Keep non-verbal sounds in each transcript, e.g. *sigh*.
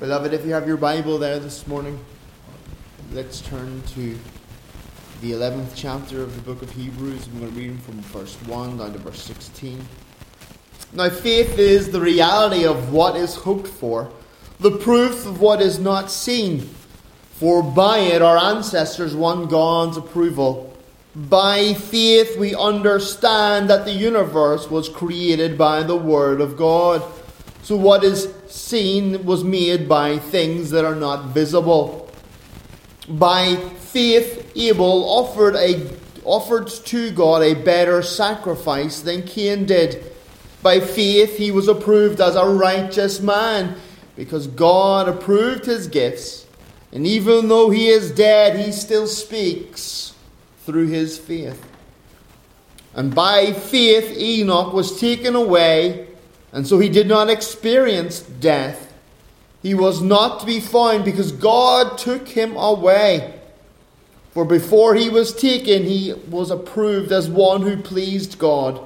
Beloved, if you have your Bible there this morning, let's turn to the 11th chapter of the book of Hebrews. I'm going to read from verse 1 down to verse 16. Now, faith is the reality of what is hoped for, the proof of what is not seen. For by it our ancestors won God's approval. By faith we understand that the universe was created by the Word of God. So what is seen was made by things that are not visible. By faith, Abel offered, a, offered to God a better sacrifice than Cain did. By faith, he was approved as a righteous man because God approved his gifts. And even though he is dead, he still speaks through his faith. And by faith, Enoch was taken away, and so he did not experience death. He was not to be found because God took him away. For before he was taken, he was approved as one who pleased God.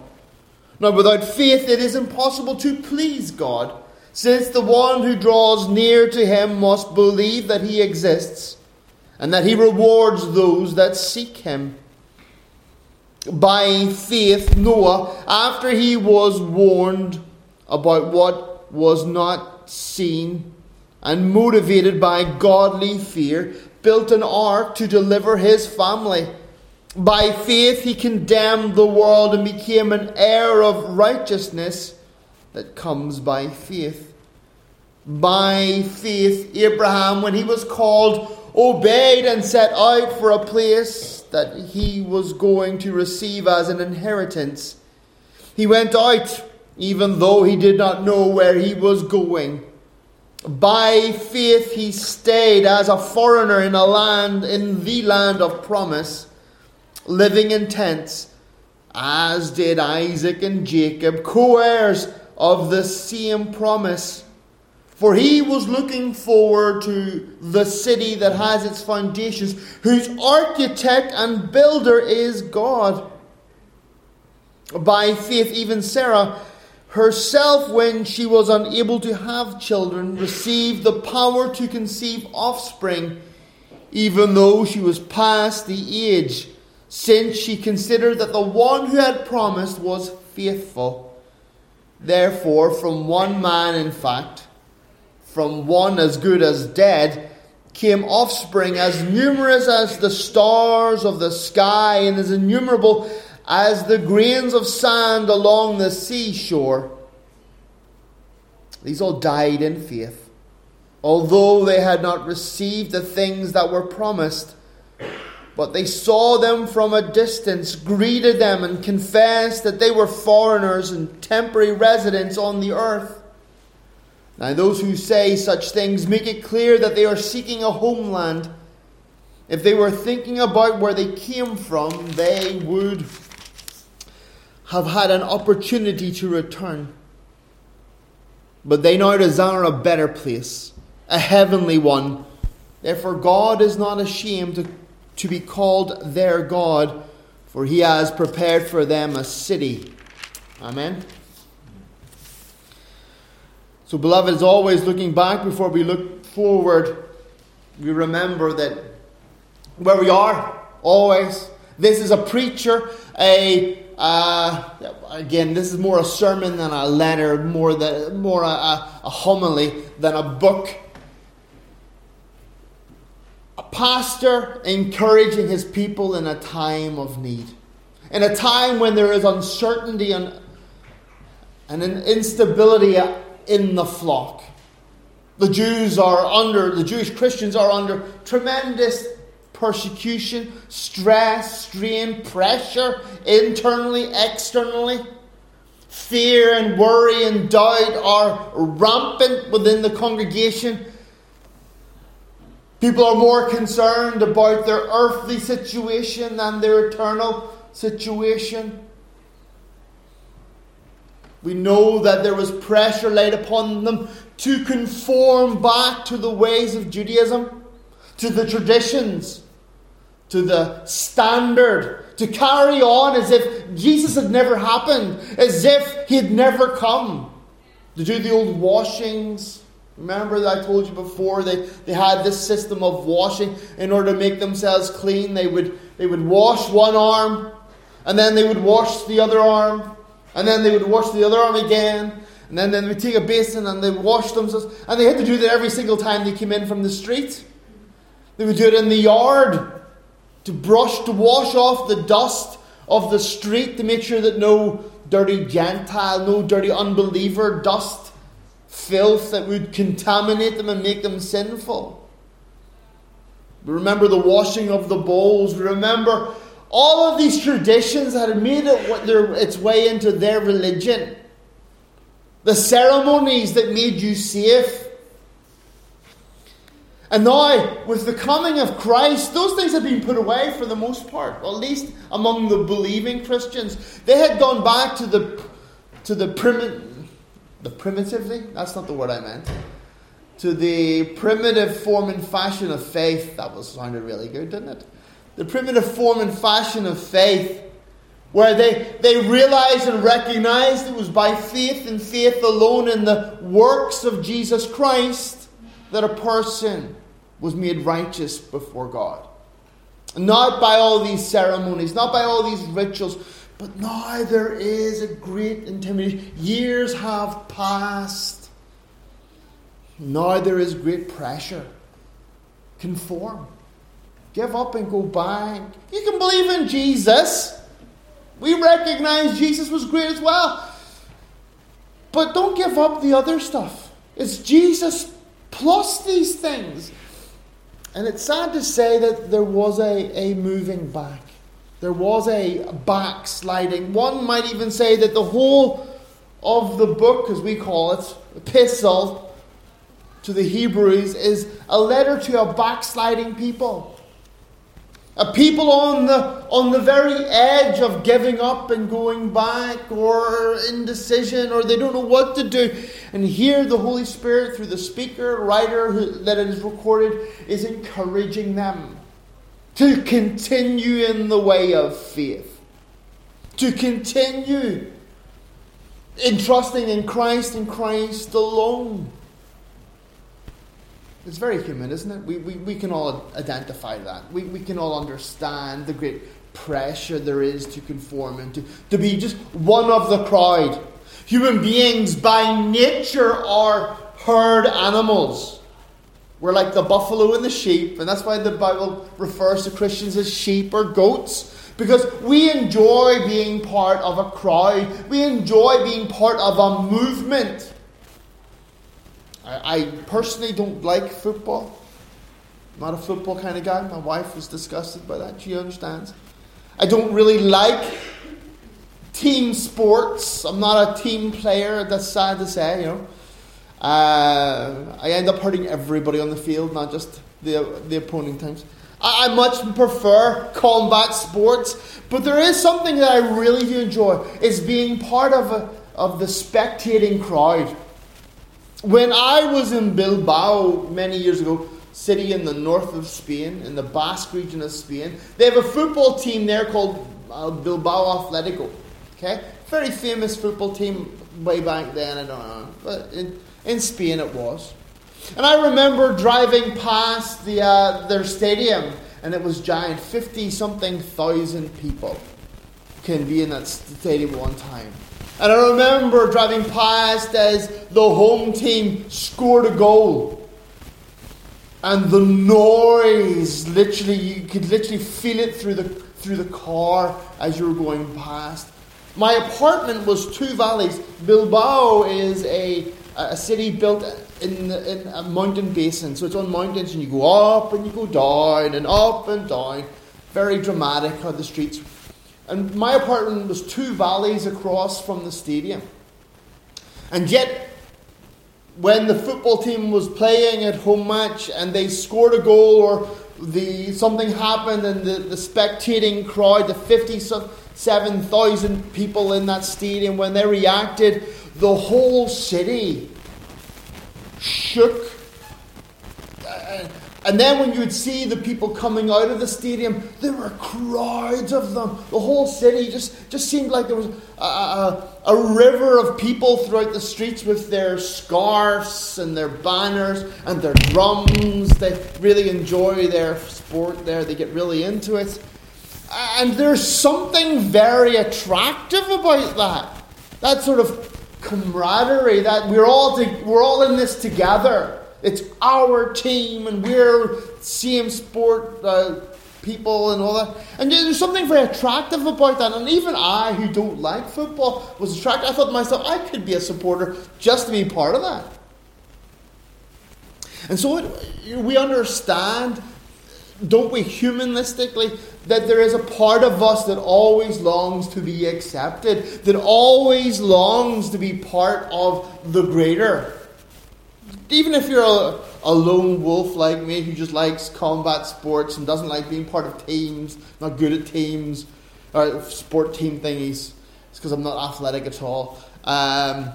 Now, without faith, it is impossible to please God, since the one who draws near to him must believe that he exists and that he rewards those that seek him. By faith, Noah, after he was warned about what was not seen, and motivated by godly fear, built an ark to deliver his family. By faith, he condemned the world and became an heir of righteousness that comes by faith. By faith, Abraham, when he was called, obeyed and set out for a place that he was going to receive as an inheritance. He went out, even though he did not know where he was going. By faith he stayed as a foreigner in a land, in the land of promise, living in tents, as did Isaac and Jacob, co heirs of the same promise. For he was looking forward to the city that has its foundations, whose architect and builder is God. By faith, even Sarah herself, when she was unable to have children, received the power to conceive offspring, even though she was past the age, since she considered that the one who had promised was faithful. Therefore, from one man, in fact, from one as good as dead, came offspring as numerous as the stars of the sky and as innumerable as the grains of sand along the seashore. These all died in faith, although they had not received the things that were promised. But they saw them from a distance, greeted them, and confessed that they were foreigners and temporary residents on the earth. Now, those who say such things make it clear that they are seeking a homeland. If they were thinking about where they came from, they would have had an opportunity to return. But they now desire a better place, a heavenly one. Therefore, God is not ashamed to, to be called their God, for he has prepared for them a city. Amen. So, beloved, as always, looking back before we look forward, we remember that where we are, always, this is a preacher, a uh, again, this is more a sermon than a letter, more, the, more a, a, a homily than a book. A pastor encouraging his people in a time of need. In a time when there is uncertainty and, and an instability in the flock. The Jews are under, the Jewish Christians are under tremendous persecution, stress, strain, pressure, internally, externally. Fear and worry and doubt are rampant within the congregation. People are more concerned about their earthly situation than their eternal situation. We know that there was pressure laid upon them to conform back to the ways of Judaism, to the traditions to the standard, to carry on as if Jesus had never happened, as if he had never come, to do the old washings, Remember that I told you before they, they had this system of washing in order to make themselves clean. They would, they would wash one arm, and then they would wash the other arm, and then they would wash the other arm again, and then they would take a basin and they wash themselves. And they had to do that every single time they came in from the street. They would do it in the yard to brush, to wash off the dust of the street to make sure that no dirty Gentile, no dirty unbeliever dust, filth that would contaminate them and make them sinful. We remember the washing of the bowls. We remember all of these traditions that had made it its way into their religion. The ceremonies that made you safe. And now, with the coming of Christ, those things had been put away for the most part, at least among the believing Christians. They had gone back to the to the primitive, the primitively. That's not the word I meant. To the primitive form and fashion of faith. That was sounded really good, didn't it? The primitive form and fashion of faith, where they they realized and recognized it was by faith and faith alone in the works of Jesus Christ that a person was made righteous before God. Not by all these ceremonies, not by all these rituals, but now there is a great intimidation. Years have passed. Now there is great pressure. Conform. Give up and go back. You can believe in Jesus. We recognize Jesus was great as well. But don't give up the other stuff. It's Jesus plus these things. And it's sad to say that there was a, a moving back. There was a backsliding. One might even say that the whole of the book, as we call it, epistle to the Hebrews, is a letter to a backsliding people. A people on the, on the very edge of giving up and going back, or indecision, or they don't know what to do. And here, the Holy Spirit, through the speaker, writer who, that it is recorded, is encouraging them to continue in the way of faith, to continue in trusting in Christ and Christ alone. It's very human, isn't it? We, we, we can all identify that. We, we can all understand the great pressure there is to conform and to, to be just one of the crowd. Human beings by nature are herd animals. We're like the buffalo and the sheep, and that's why the Bible refers to Christians as sheep or goats. Because we enjoy being part of a crowd. We enjoy being part of a movement. I, I personally don't like football. I'm not a football kind of guy. My wife was disgusted by that. She understands. I don't really like team sports. I'm not a team player. That's sad to say, you know. Uh, I end up hurting everybody on the field, not just the, the opposing teams. I, I much prefer combat sports, but there is something that I really do enjoy is being part of a, of the spectating crowd. When I was in Bilbao many years ago, city in the north of Spain, in the Basque region of Spain, they have a football team there called uh, Bilbao Atletico. Okay, very famous football team way back then. I don't know, but in, in Spain it was. And I remember driving past the uh, their stadium, and it was giant, fifty something thousand people can be in that stadium one time. And I remember driving past as the home team scored a goal. And the noise, literally, you could literally feel it through the, through the car as you were going past. My apartment was two valleys. Bilbao is a, a city built in, in a mountain basin. So it's on mountains, and you go up and you go down and up and down. Very dramatic how the streets and my apartment was two valleys across from the stadium. And yet, when the football team was playing at home match and they scored a goal or the something happened and the, the spectating crowd, the 57,000 people in that stadium, when they reacted, the whole city shook. Uh, And then when you would see the people coming out of the stadium, there were crowds of them. The whole city just, just seemed like there was a, a, a river of people throughout the streets with their scarves and their banners and their drums. They really enjoy their sport there, they get really into it. And there's something very attractive about that. That sort of camaraderie, that we're all, to, we're all in this together. It's our team, and we're same sport uh, people and all that. And there's something very attractive about that. And even I, who don't like football, was attracted. I thought to myself, I could be a supporter just to be part of that. And so it, we understand, don't we, humanistically, that there is a part of us that always longs to be accepted, that always longs to be part of the greater. Even if you're a, a lone wolf like me who just likes combat sports and doesn't like being part of teams, not good at teams, or sport team thingies, it's because I'm not athletic at all. Um,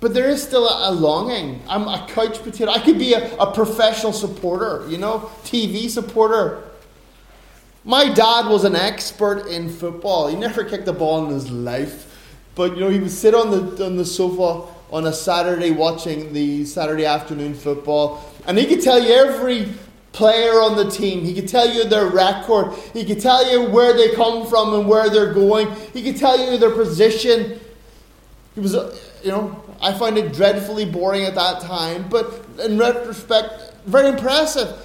but there is still a, a, longing. I'm a couch potato. I could be a, a professional supporter, you know, TV supporter. My dad was an expert in football. He never kicked a ball in his life. But you know, he would sit on the on the sofa on a Saturday watching the Saturday afternoon football, and he could tell you every player on the team. He could tell you their record. He could tell you where they come from and where they're going. He could tell you their position. He was, you know, I find it dreadfully boring at that time, but in retrospect, very impressive.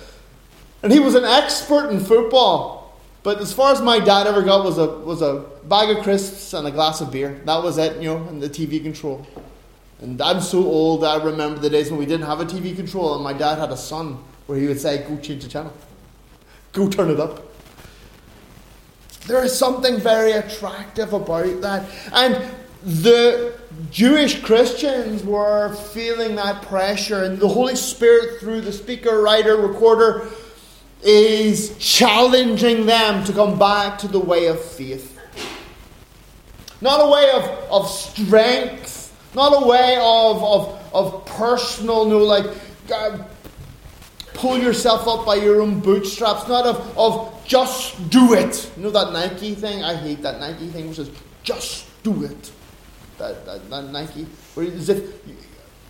And he was an expert in football. But as far as my dad ever got was a was a bag of crisps and a glass of beer. That was it, you know, and the TV control. And I'm so old I remember the days when we didn't have a TV control and my dad had a son where he would say, Go change the channel. Go turn it up. There is something very attractive about that. And the Jewish Christians were feeling that pressure, and the Holy Spirit, through the speaker, writer, recorder, is challenging them to come back to the way of faith. Not a way of, of strength not a way of, of, of personal, no, like, uh, pull yourself up by your own bootstraps. Not of, of just do it. You know that Nike thing? I hate that Nike thing which says just do it. That, that, that Nike, where as if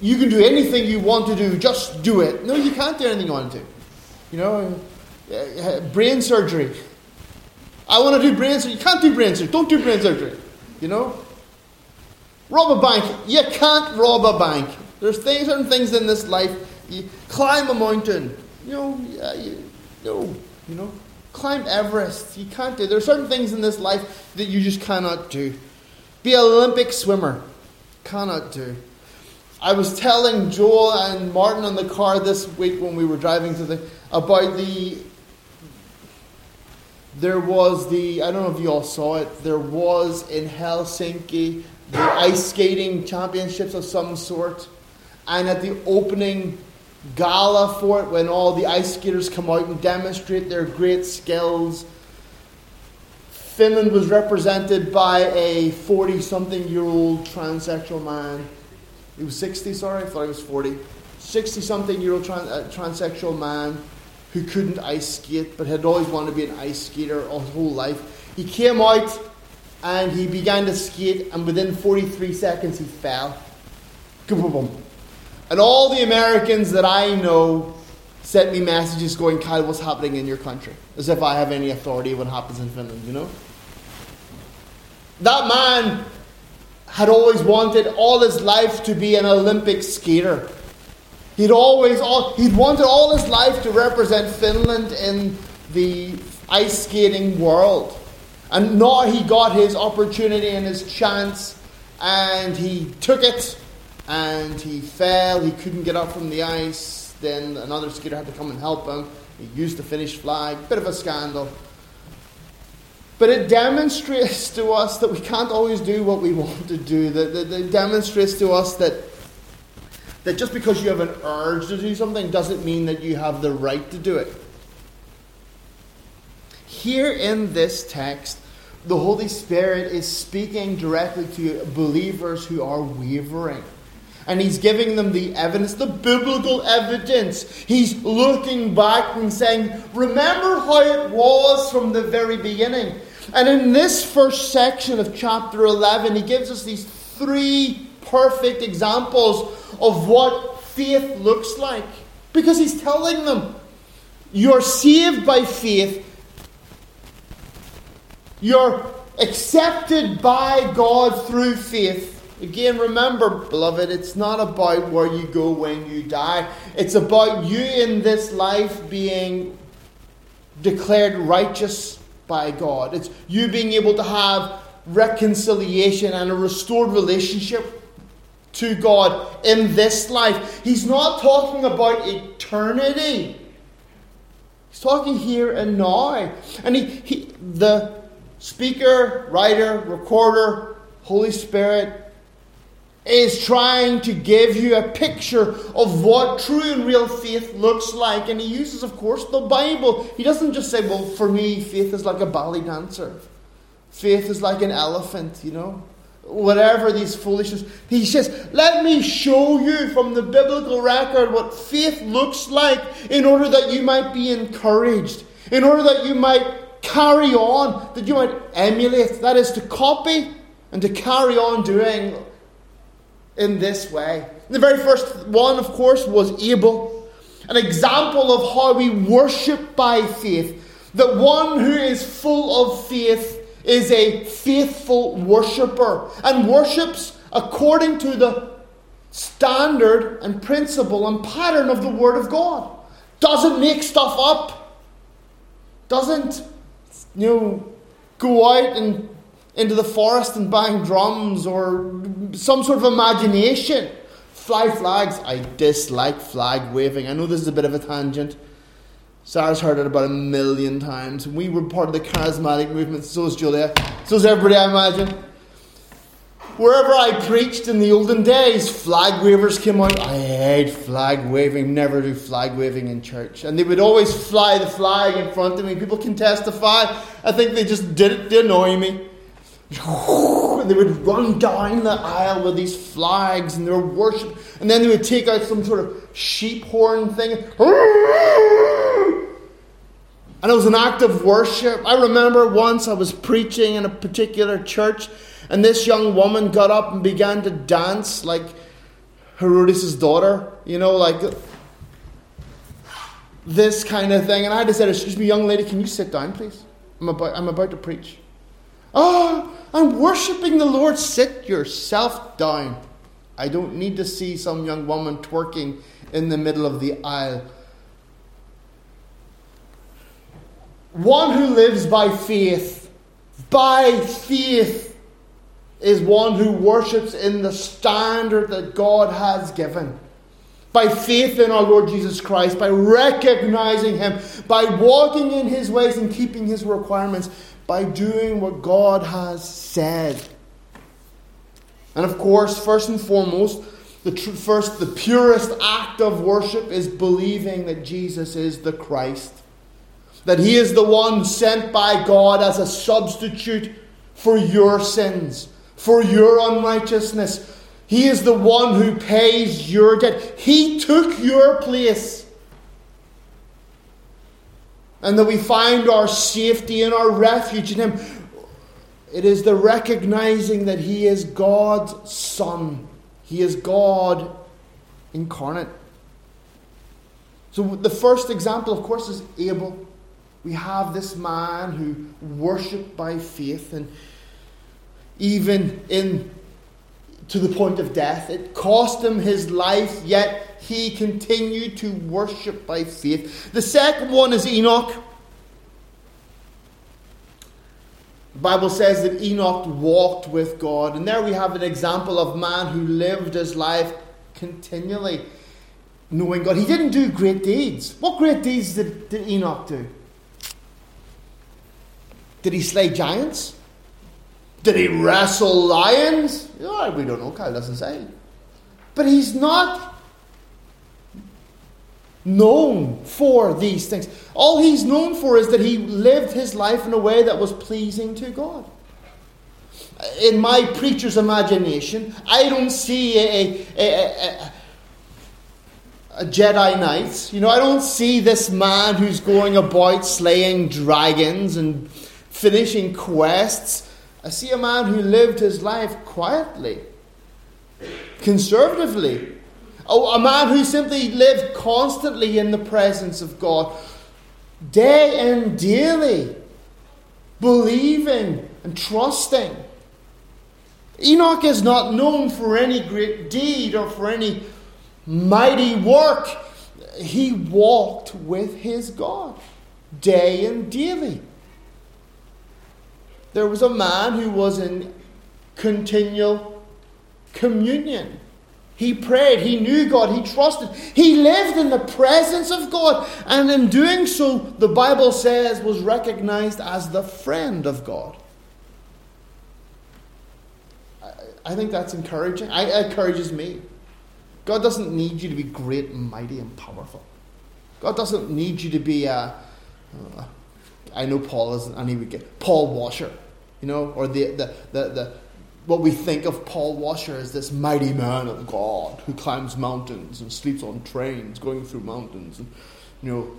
you can do anything you want to do, just do it. No, you can't do anything you want to do. You know, uh, uh, brain surgery. I want to do brain surgery. You can't do brain surgery. Don't do brain surgery. You know? Rob a bank. You can't rob a bank. There's things, certain things in this life. You climb a mountain. You know, yeah, you, no, you know, climb Everest. You can't do. There are certain things in this life that you just cannot do. Be an Olympic swimmer. Cannot do. I was telling Joel and Martin on the car this week when we were driving to the about the. There was the I don't know if you all saw it. There was in Helsinki the ice skating championships of some sort. And at the opening gala for it, when all the ice skaters come out and demonstrate their great skills, Finland was represented by a 40 something year old transsexual man. He was 60, sorry, I thought he was 40. 60 something year old trans- uh, transsexual man who couldn't ice skate but had always wanted to be an ice skater all his whole life. He came out and he began to skate, and within 43 seconds he fell. Boom. And all the Americans that I know sent me messages going, Kyle, what's happening in your country? As if I have any authority what happens in Finland, you know? That man had always wanted all his life to be an Olympic skater. He'd always all, he'd wanted all his life to represent Finland in the ice skating world. And now he got his opportunity and his chance, and he took it, and he fell. He couldn't get up from the ice. Then another skater had to come and help him. He used the Finnish flag. Bit of a scandal. But it demonstrates to us that we can't always do what we want to do. That, that demonstrates to us that, that just because you have an urge to do something doesn't mean that you have the right to do it. Here in this text, the Holy Spirit is speaking directly to believers who are wavering. And he's giving them the evidence, the biblical evidence. He's looking back and saying, Remember how it was from the very beginning. And in this first section of chapter 11, he gives us these three perfect examples of what faith looks like. Because he's telling them, You're saved by faith, you're accepted by God through faith. Again, remember, beloved, it's not about where you go when you die. It's about you in this life being declared righteous by God. It's you being able to have reconciliation and a restored relationship to God in this life. He's not talking about eternity. He's talking here and now. And he, he the speaker, writer, recorder, Holy Spirit is trying to give you a picture of what true and real faith looks like. And he uses, of course, the Bible. He doesn't just say, well, for me, faith is like a ballet dancer. Faith is like an elephant, you know. Whatever these foolishness. He says, let me show you from the biblical record what faith looks like in order that you might be encouraged, in order that you might carry on, that you might emulate. That is to copy and to carry on doing in this way. The very first one, of course, was Abel, an example of how we worship by faith. That one who is full of faith is a faithful worshipper and worships according to the standard and principle and pattern of the Word of God. Doesn't make stuff up. Doesn't, you know, go out and into the forest and bang drums or some sort of imagination. Fly flags. I dislike flag waving. I know this is a bit of a tangent. Sarah's heard it about a million times. We were part of the charismatic movement, so is Julia. So is everybody, I imagine. Wherever I preached in the olden days, flag wavers came out. I hate flag waving, never do flag waving in church. And they would always fly the flag in front of me. People can testify. I think they just did it to annoy me. *laughs* And they would run down the aisle with these flags and they were worship. And then they would take out some sort of sheep horn thing. And it was an act of worship. I remember once I was preaching in a particular church, and this young woman got up and began to dance like Herodias' daughter, you know, like this kind of thing. And I just said, Excuse me, young lady, can you sit down, please? I'm about, I'm about to preach. Oh, I'm worshipping the Lord. Sit yourself down. I don't need to see some young woman twerking in the middle of the aisle. One who lives by faith, by faith, is one who worships in the standard that God has given. By faith in our Lord Jesus Christ, by recognizing Him, by walking in His ways and keeping His requirements, by doing what God has said. And of course, first and foremost, the tr- first, the purest act of worship is believing that Jesus is the Christ, that He is the one sent by God as a substitute for your sins, for your unrighteousness. He is the one who pays your debt. He took your place and that we find our safety and our refuge in Him. It is the recognizing that He is God's Son, He is God incarnate. So, the first example, of course, is Abel. We have this man who worshipped by faith, and even in to the point of death. It cost him his life, yet he continued to worship by faith. The second one is Enoch. The Bible says that Enoch walked with God, and there we have an example of man who lived his life continually knowing God. He didn't do great deeds. What great deeds did, did Enoch do? Did he slay giants? Did he wrestle lions? Oh, we don't know. Kyle doesn't say. But he's not known for these things. All he's known for is that he lived his life in a way that was pleasing to God. in my preacher's imagination, I don't see a, a, a, a, Jedi Knight. You know, I don't see this man who's going about slaying dragons and finishing quests. I see a man who lived his life quietly, conservatively. Oh, a man who simply lived constantly in the presence of God, day and daily, believing and trusting. Enoch is not known for any great deed or for any mighty work. He walked with his God day and daily. There was a man who was in continual communion. He prayed, he knew God, he trusted, he lived in the presence of God, and in doing so, the Bible says, was recognized as the friend of God. I think that's encouraging. I, it encourages me. God doesn't need you to be great and mighty and powerful. God doesn't need you to be a. Uh, I know Paul isn't, and he would get Paul Washer, you know, or the, the, the, the what we think of Paul Washer as this mighty man of God who climbs mountains and sleeps on trains going through mountains, and you know,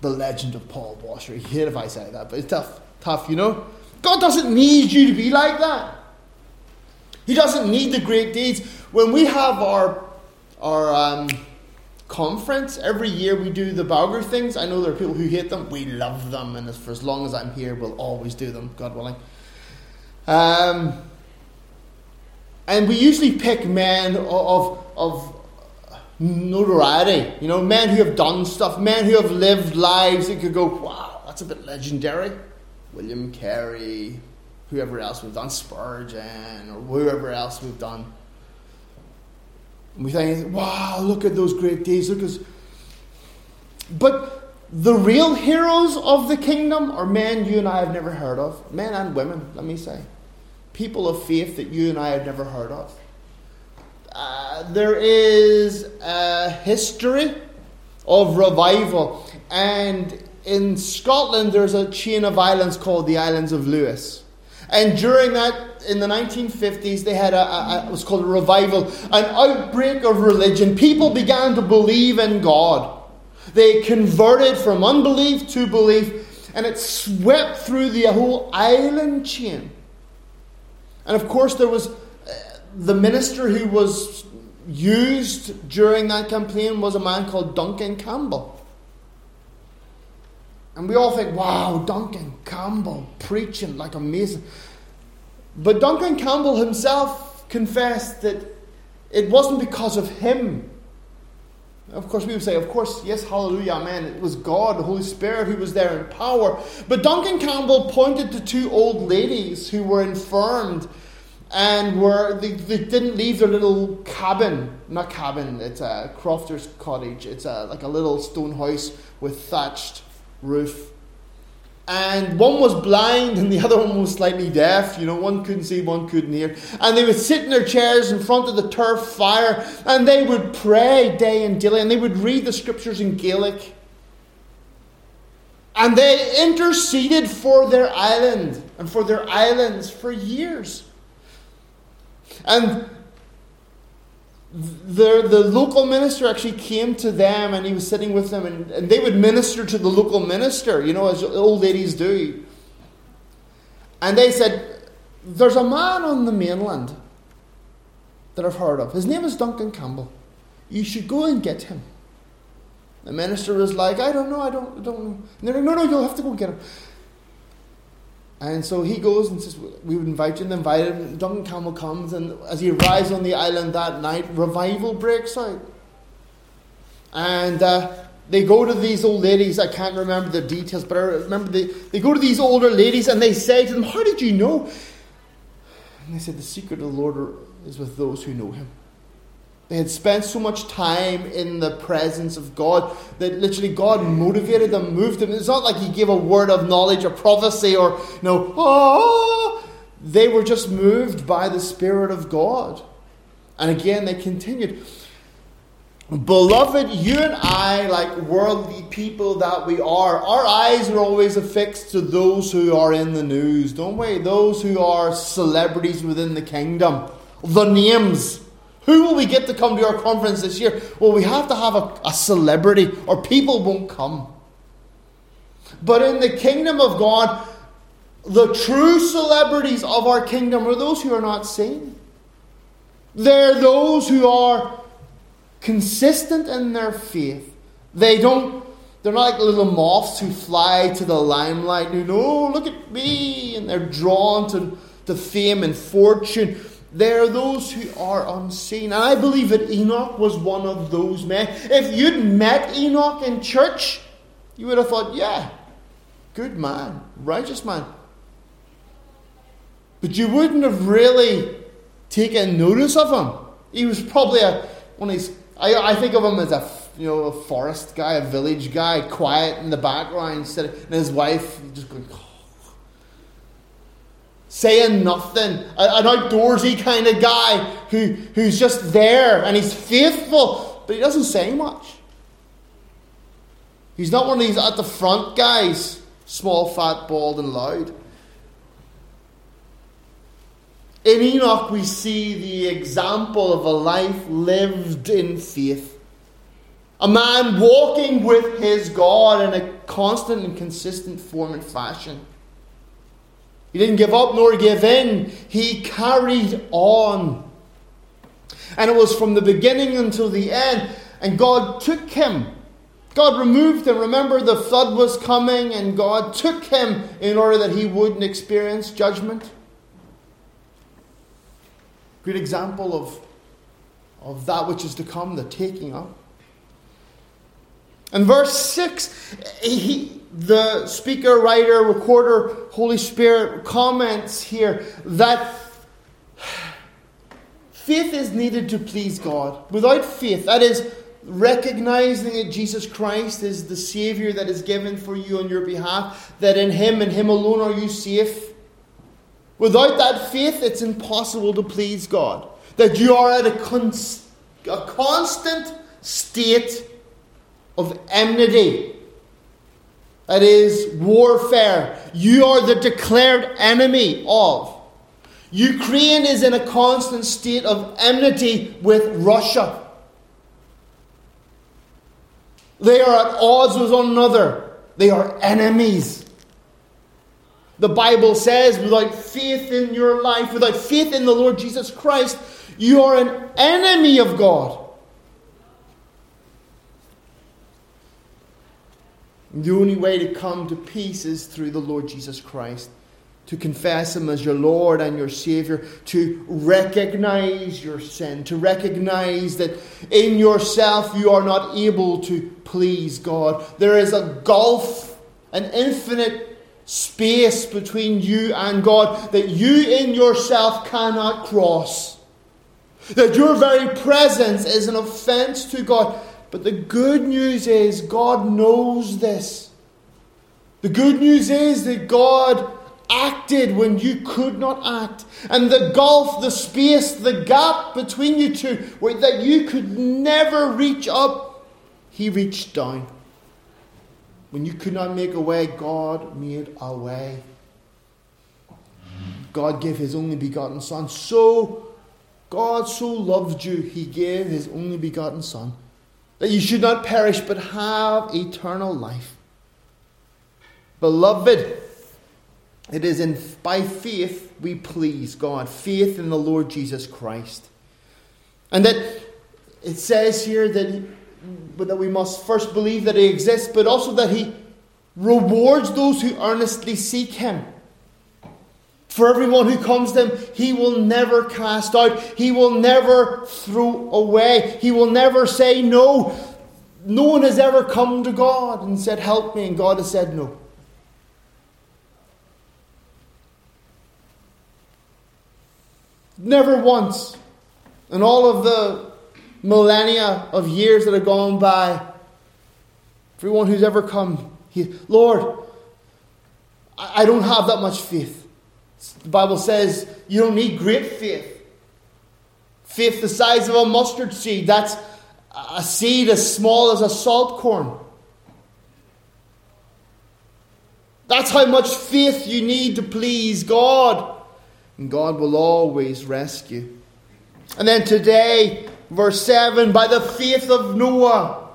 the legend of Paul Washer. You hate if I say that, but it's tough, tough, you know. God doesn't need you to be like that. He doesn't need the great deeds. When we have our our um, conference every year, we do the Bauger things. I know there are people who hate them. We love them, and for as long as I'm here, we'll always do them, God willing. Um, and we usually pick men of of notoriety. You know, men who have done stuff, men who have lived lives that could go, wow, that's a bit legendary. William Carey, whoever else we've done, Spurgeon, or whoever else we've done. And we think, wow, look at those great days. Look at. But the real heroes of the kingdom are men you and I have never heard of. Men and women, let me say. People of faith that you and I have never heard of. Uh, there is a history of revival. And in Scotland, there's a chain of islands called the Islands of Lewis. And during that, in the 1950s, they had a, a, a, was called a revival, an outbreak of religion. People began to believe in God. They converted from unbelief to belief, and it swept through the whole island chain. And of course, there was uh, the minister who was used during that campaign was a man called Duncan Campbell. And we all think, wow, Duncan Campbell preaching like amazing. But Duncan Campbell himself confessed that it wasn't because of him. Of course, we would say, of course, yes, hallelujah, amen. It was God, the Holy Spirit, who was there in power. But Duncan Campbell pointed to two old ladies who were infirmed and were they, they didn't leave their little cabin. Not cabin, it's a crofter's cottage. It's a, like a little stone house with thatched roof. And one was blind and the *laughs* other one was slightly deaf. You know, one couldn't see, one couldn't hear. And they would sit in their chairs in front of the turf fire and they would pray day and daily and they would read the scriptures in Gaelic. And they interceded for their island and for their islands for years. And the, the local minister actually came to them and he was sitting with them and, and they would minister to the local minister, you know, as old ladies do. And they said, There's a man on the mainland that I've heard of. His name is Duncan Campbell. You should go and get him. The minister was like, I don't know, I don't, don't know. And they're like, No, no, you'll have to go get him. And so he goes and says, We would invite you, and invite him. Duncan Campbell comes, and as he arrives on the island that night, revival breaks out. And uh, they go to these old ladies. I can't remember the details, but I remember they, they go to these older ladies and they say to them, How did you know? And they said, The secret of the Lord is with those who know him. They had spent so much time in the presence of God that literally God motivated them, moved them. It's not like He gave a word of knowledge or prophecy or, you know, oh, they were just moved by the Spirit of God. And again, they continued. Beloved, you and I, like worldly people that we are, our eyes are always affixed to those who are in the news, don't we? Those who are celebrities within the kingdom. The names. Who will we get to come to our conference this year? Well, we have to have a, a celebrity, or people won't come. But in the kingdom of God, the true celebrities of our kingdom are those who are not seen. They're those who are consistent in their faith. They don't, they're not like little moths who fly to the limelight who know, oh, look at me, and they're drawn to, to fame and fortune. They're those who are unseen. And I believe that Enoch was one of those men. If you'd met Enoch in church, you would have thought, yeah, good man, righteous man. But you wouldn't have really taken notice of him. He was probably a, one of these I, I think of him as a you know a forest guy, a village guy, quiet in the background, and his wife just going. Saying nothing, an outdoorsy kind of guy who, who's just there and he's faithful, but he doesn't say much. He's not one of these at the front guys, small, fat, bald, and loud. In Enoch, we see the example of a life lived in faith. A man walking with his God in a constant and consistent form and fashion. He didn't give up nor give in, he carried on. And it was from the beginning until the end. And God took him. God removed him. Remember, the flood was coming, and God took him in order that he wouldn't experience judgment. Great example of, of that which is to come, the taking up. And verse 6, he, the speaker, writer, recorder, Holy Spirit comments here that faith is needed to please God. Without faith, that is, recognizing that Jesus Christ is the Savior that is given for you on your behalf, that in Him and Him alone are you safe. Without that faith, it's impossible to please God. That you are at a, a constant state of enmity. That is warfare. You are the declared enemy of. Ukraine is in a constant state of enmity with Russia. They are at odds with one another. They are enemies. The Bible says, without faith in your life, without faith in the Lord Jesus Christ, you are an enemy of God. The only way to come to peace is through the Lord Jesus Christ. To confess Him as your Lord and your Savior, to recognize your sin, to recognize that in yourself you are not able to please God. There is a gulf, an infinite space between you and God that you in yourself cannot cross. That your very presence is an offense to God. But the good news is God knows this. The good news is that God acted when you could not act. And the gulf, the space, the gap between you two, where that you could never reach up, He reached down. When you could not make a way, God made a way. God gave his only begotten Son. So, God so loved you, he gave his only begotten Son, that you should not perish but have eternal life. Beloved, it is in, by faith we please God, faith in the Lord Jesus Christ. And that it says here that that we must first believe that He exists, but also that He rewards those who earnestly seek Him. For everyone who comes to Him, He will never cast out, He will never throw away, He will never say no. No one has ever come to God and said, Help me, and God has said no. Never once in all of the millennia of years that have gone by, everyone who's ever come, he, Lord, I, I don't have that much faith. The Bible says you don't need great faith. Faith the size of a mustard seed. That's a seed as small as a salt corn. That's how much faith you need to please God. And God will always rescue. And then today, verse 7 by the faith of Noah.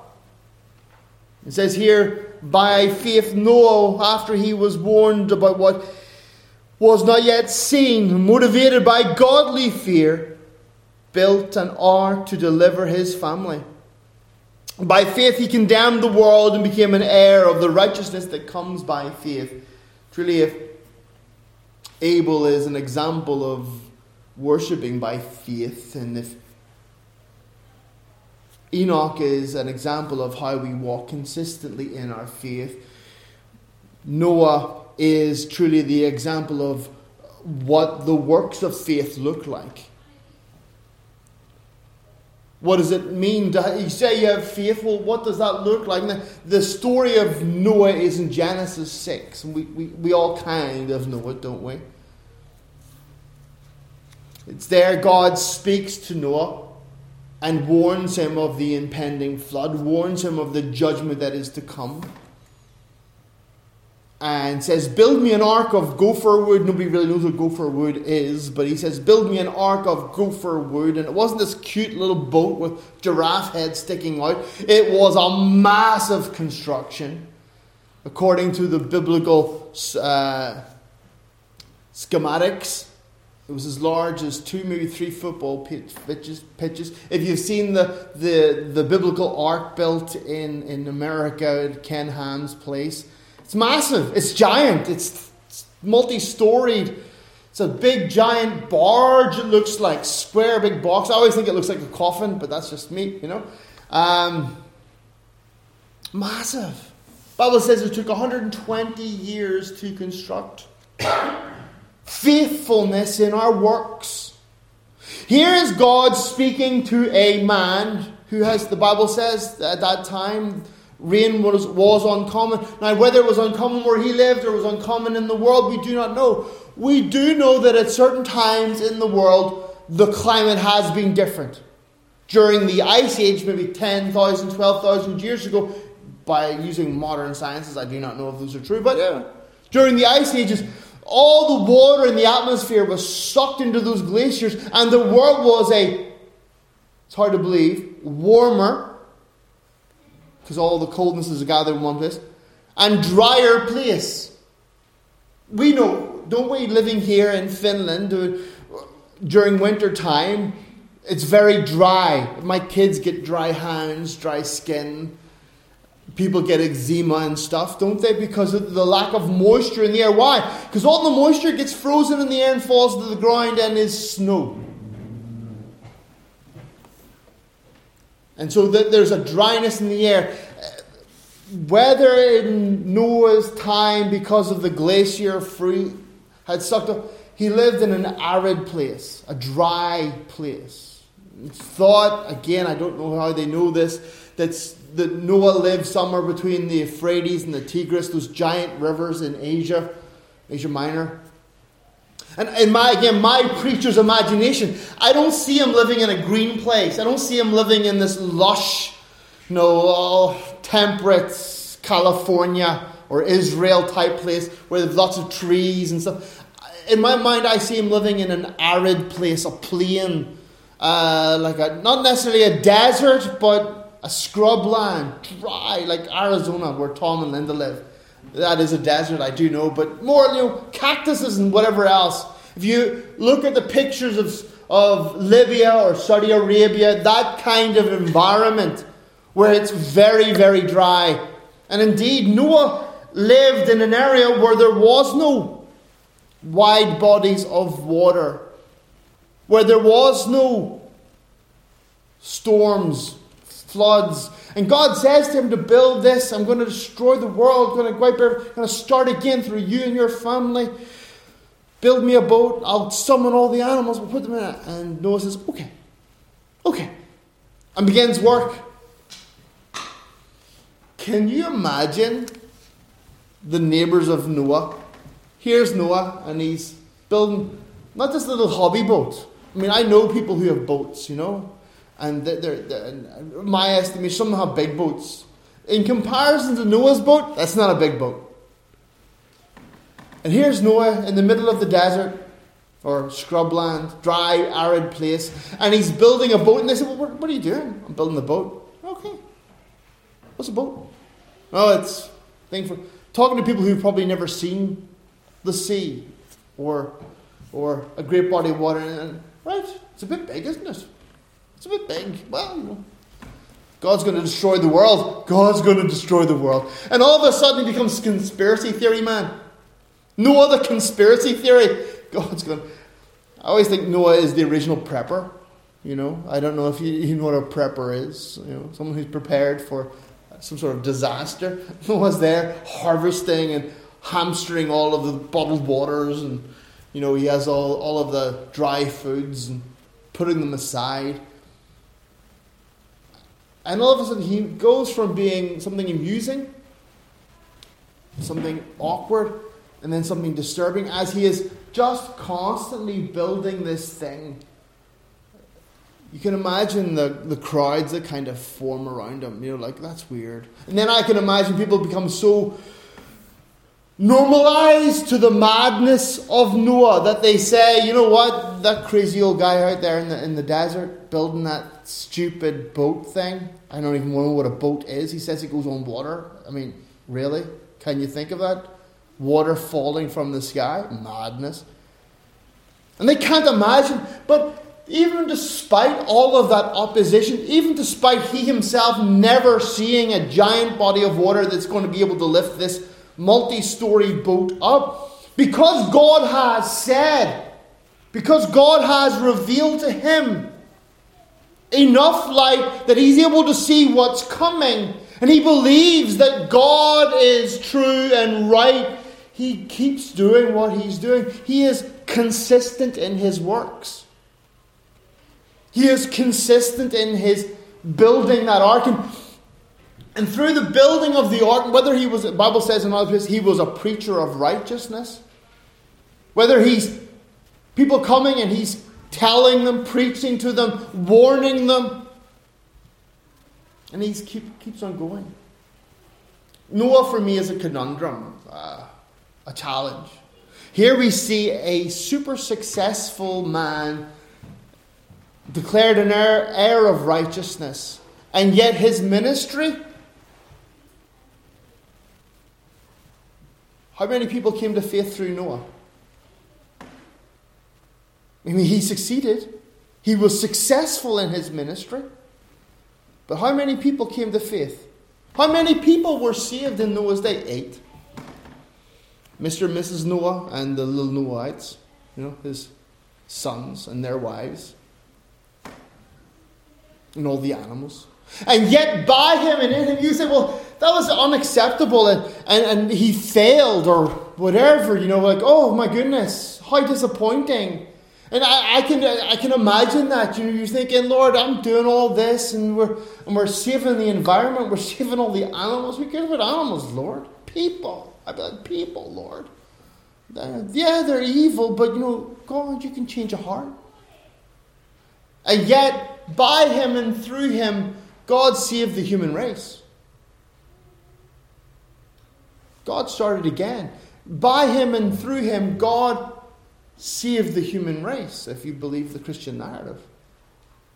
It says here, by faith, Noah, after he was warned about what was not yet seen, motivated by godly fear, built an ark to deliver his family. By faith, he condemned the world and became an heir of the righteousness that comes by faith. Truly, if Abel is an example of worshipping by faith, and if Enoch is an example of how we walk consistently in our faith, Noah is truly the example of what the works of faith look like. What does it mean? To, you say you have faith. Well, what does that look like? The, the story of Noah is in Genesis 6. And we, we, we all kind of know it, don't we? It's there God speaks to Noah and warns him of the impending flood, warns him of the judgment that is to come and says, Build me an ark of gopher wood. Nobody really knows what gopher wood is, but he says, Build me an ark of gopher wood. And it wasn't this cute little boat with giraffe head sticking out, it was a massive construction, according to the biblical uh, schematics. It was as large as two, maybe three football pitches. pitches. If you've seen the, the, the biblical ark built in, in America at Ken Ham's place, it's massive. It's giant. It's, multi storied. It's a big, giant barge, it looks like. Square, big box. I always think it looks like a coffin, but that's just me, you know. Um, massive. Bible says it took 120 years to construct. Faithfulness in our works. Here is God speaking to a man who has, the Bible says, at that time, Rain was, was uncommon. Now, whether it was uncommon where he lived or was uncommon in the world, we do not know. We do know that at certain times in the world, the climate has been different. During the Ice Age, maybe 10,000, 12,000 years ago, by using modern sciences, I do not know if those are true, but yeah. During the Ice Ages, all the water in the atmosphere was sucked into those glaciers, and the world was a, it's hard to believe, warmer, because all the coldness is gathered in one place, and drier place. We know, don't we, living here in Finland uh, during winter time, it's very dry. My kids get dry hands, dry skin. People get eczema and stuff, don't they? Because of the lack of moisture in the air. Why? Because all the moisture gets frozen in the air and falls to the ground and is snow. And so that there's a dryness in the air. Uh, whether in Noah's time, because of the glacier free, had sucked up, he lived in an arid place, a dry place. Thought, again, I don't know how they know this, that's, that Noah lived somewhere between the Euphrates and the Tigris, those giant rivers in Asia, Asia Minor. And in my again, my preacher's imagination, I don't see him living in a green place. I don't see him living in this lush, you know, temperate California or Israel type place where there's lots of trees and stuff. In my mind, I see him living in an arid place, a plain, uh, like a not necessarily a desert, but a scrubland, dry, like Arizona, where Tom and Linda live. That is a desert, I do know, but more, you know, cactuses and whatever else. If you look at the pictures of, of Libya or Saudi Arabia, that kind of environment where it's very, very dry. And indeed, Noah lived in an area where there was no wide bodies of water, where there was no storms, floods, and God says to him to build this. I'm going to destroy the world. I'm going to wipe everything. I'm going to start again through you and your family. Build me a boat. I'll summon all the animals. We'll put them in it. And Noah says, okay. Okay. And begins work. Can you imagine the neighbors of Noah? Here's Noah, and he's building not just a little hobby boat. I mean, I know people who have boats, you know. And they're, they're, they're, my estimation, some have big boats. In comparison to Noah's boat, that's not a big boat. And here's Noah in the middle of the desert or scrubland, dry, arid place, and he's building a boat. And they say, Well, what, are you doing? I'm building a boat. Okay. What's a boat? Oh, it's thing for talking to people who've probably never seen the sea or or a great body of water. And, right, it's a bit big, isn't it? It's a bit big. Well, God's going to destroy the world. God's going to destroy the world. And all of a sudden he becomes conspiracy theory man. No other conspiracy theory. God's going. I always think Noah is the original prepper. You know, I don't know if you, you know what a prepper is. You know, someone who's prepared for some sort of disaster. *laughs* Noah's there harvesting and hamstering all of the bottled waters, and you know he has all, all of the dry foods and putting them aside. And all of a sudden, he goes from being something amusing, something awkward, and then something disturbing as he is just constantly building this thing. You can imagine the, the crowds that kind of form around him. You know, like, that's weird. And then I can imagine people become so normalized to the madness of Noah that they say, you know what, that crazy old guy out there in the, in the desert building that stupid boat thing. I don't even know what a boat is. He says it goes on water. I mean, really? Can you think of that? Water falling from the sky? Madness. And they can't imagine, but even despite all of that opposition, even despite he himself never seeing a giant body of water that's going to be able to lift this multi story boat up, because God has said, because God has revealed to him enough light that he's able to see what's coming, and he believes that God is true and right, he keeps doing what he's doing. He is consistent in his works. He is consistent in his building that ark. And, and through the building of the ark, whether he was, the Bible says in other places, he was a preacher of righteousness, whether he's people coming and he's telling them, preaching to them, warning them, and he keep, keeps on going. Noah for me is a conundrum, uh, a challenge. Here we see a super successful man declared an heir, heir of righteousness, and yet his ministry. How many people came to faith through Noah? I mean, he succeeded. He was successful in his ministry. But how many people came to faith? How many people were saved in Noah's day? Eight. Mr. and Mrs. Noah and the little Noahites, you know, his sons and their wives, and all the animals. And yet, by him and in him, you say, well, that was unacceptable, and, and, and he failed, or whatever, you know, like, oh my goodness, how disappointing. And I, I, can I can imagine that. You know, you're thinking, Lord, I'm doing all this and we're and we're saving the environment, we're saving all the animals. We care about animals, Lord. People. I'd be like, people, Lord. They're, yeah, they're evil, but you know, God, you can change a heart. And yet, by him and through him, God saved the human race. God started again. By him and through him, God saved the human race, if you believe the Christian narrative.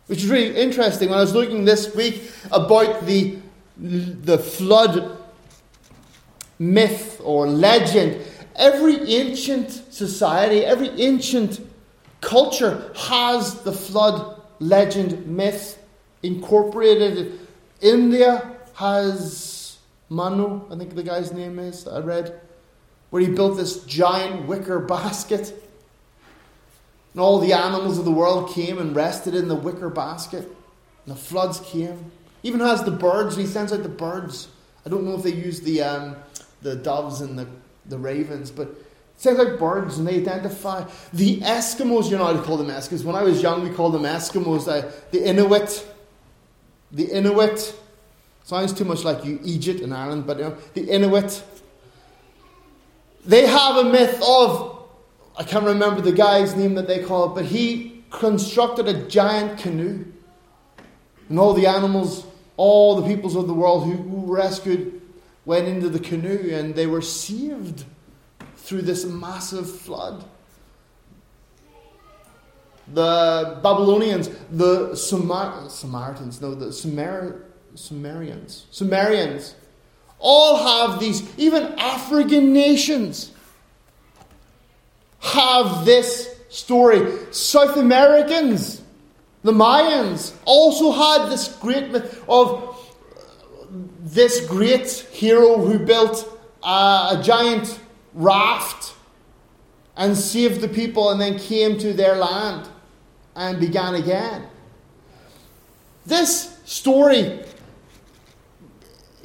Which is really interesting. When I was looking this week about the, the flood myth or legend. Every ancient society, every ancient culture has the flood legend myth incorporated. India has Manu, I think the guy's name is, I read, where he built this giant wicker *laughs* basket. And all the animals of the world came and rested in the wicker basket. And the floods came. Even has the birds, he sends out the birds. I don't know if they use the um, the doves and the, the ravens, but sounds like birds, and they identify the Eskimos. You know how to call them Eskimos. When I was young, we called them Eskimos. Uh, the Inuit, the Inuit sounds too much like you Egypt and Ireland, but you know, the Inuit. They have a myth of I can't remember the guy's name that they call it, but he constructed a giant canoe And all the animals, all the peoples of the world who were rescued went into the canoe and they were saved through this massive flood. The Babylonians, the Samar- Samaritans, no, the Sumer- Sumerians, Sumerians, all have these, even African nations have this story. South Americans, the Mayans, also had this great myth of uh, this great hero who built a, a giant raft and saved the people and then came to their land and began again. This story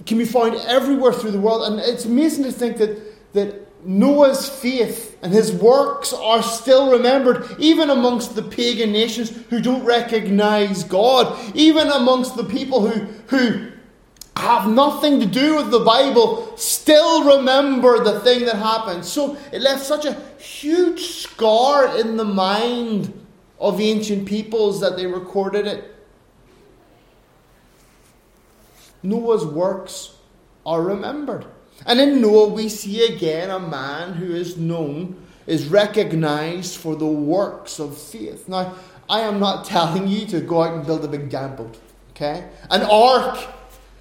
can be found everywhere through the world, and it's amazing to think that, that Noah's faith and his works are still remembered, even amongst the pagan nations who don't recognize God, even amongst the people who, who have nothing to do with the Bible, still remember the thing that happened. So it left such a huge scar in the mind of ancient peoples that they recorded it. Noah's works are remembered. And in Noah, we see again a man who is known, is recognized for the works of faith. Now, I am not *laughs* telling you to go out and build a big giant boat, okay? An ark.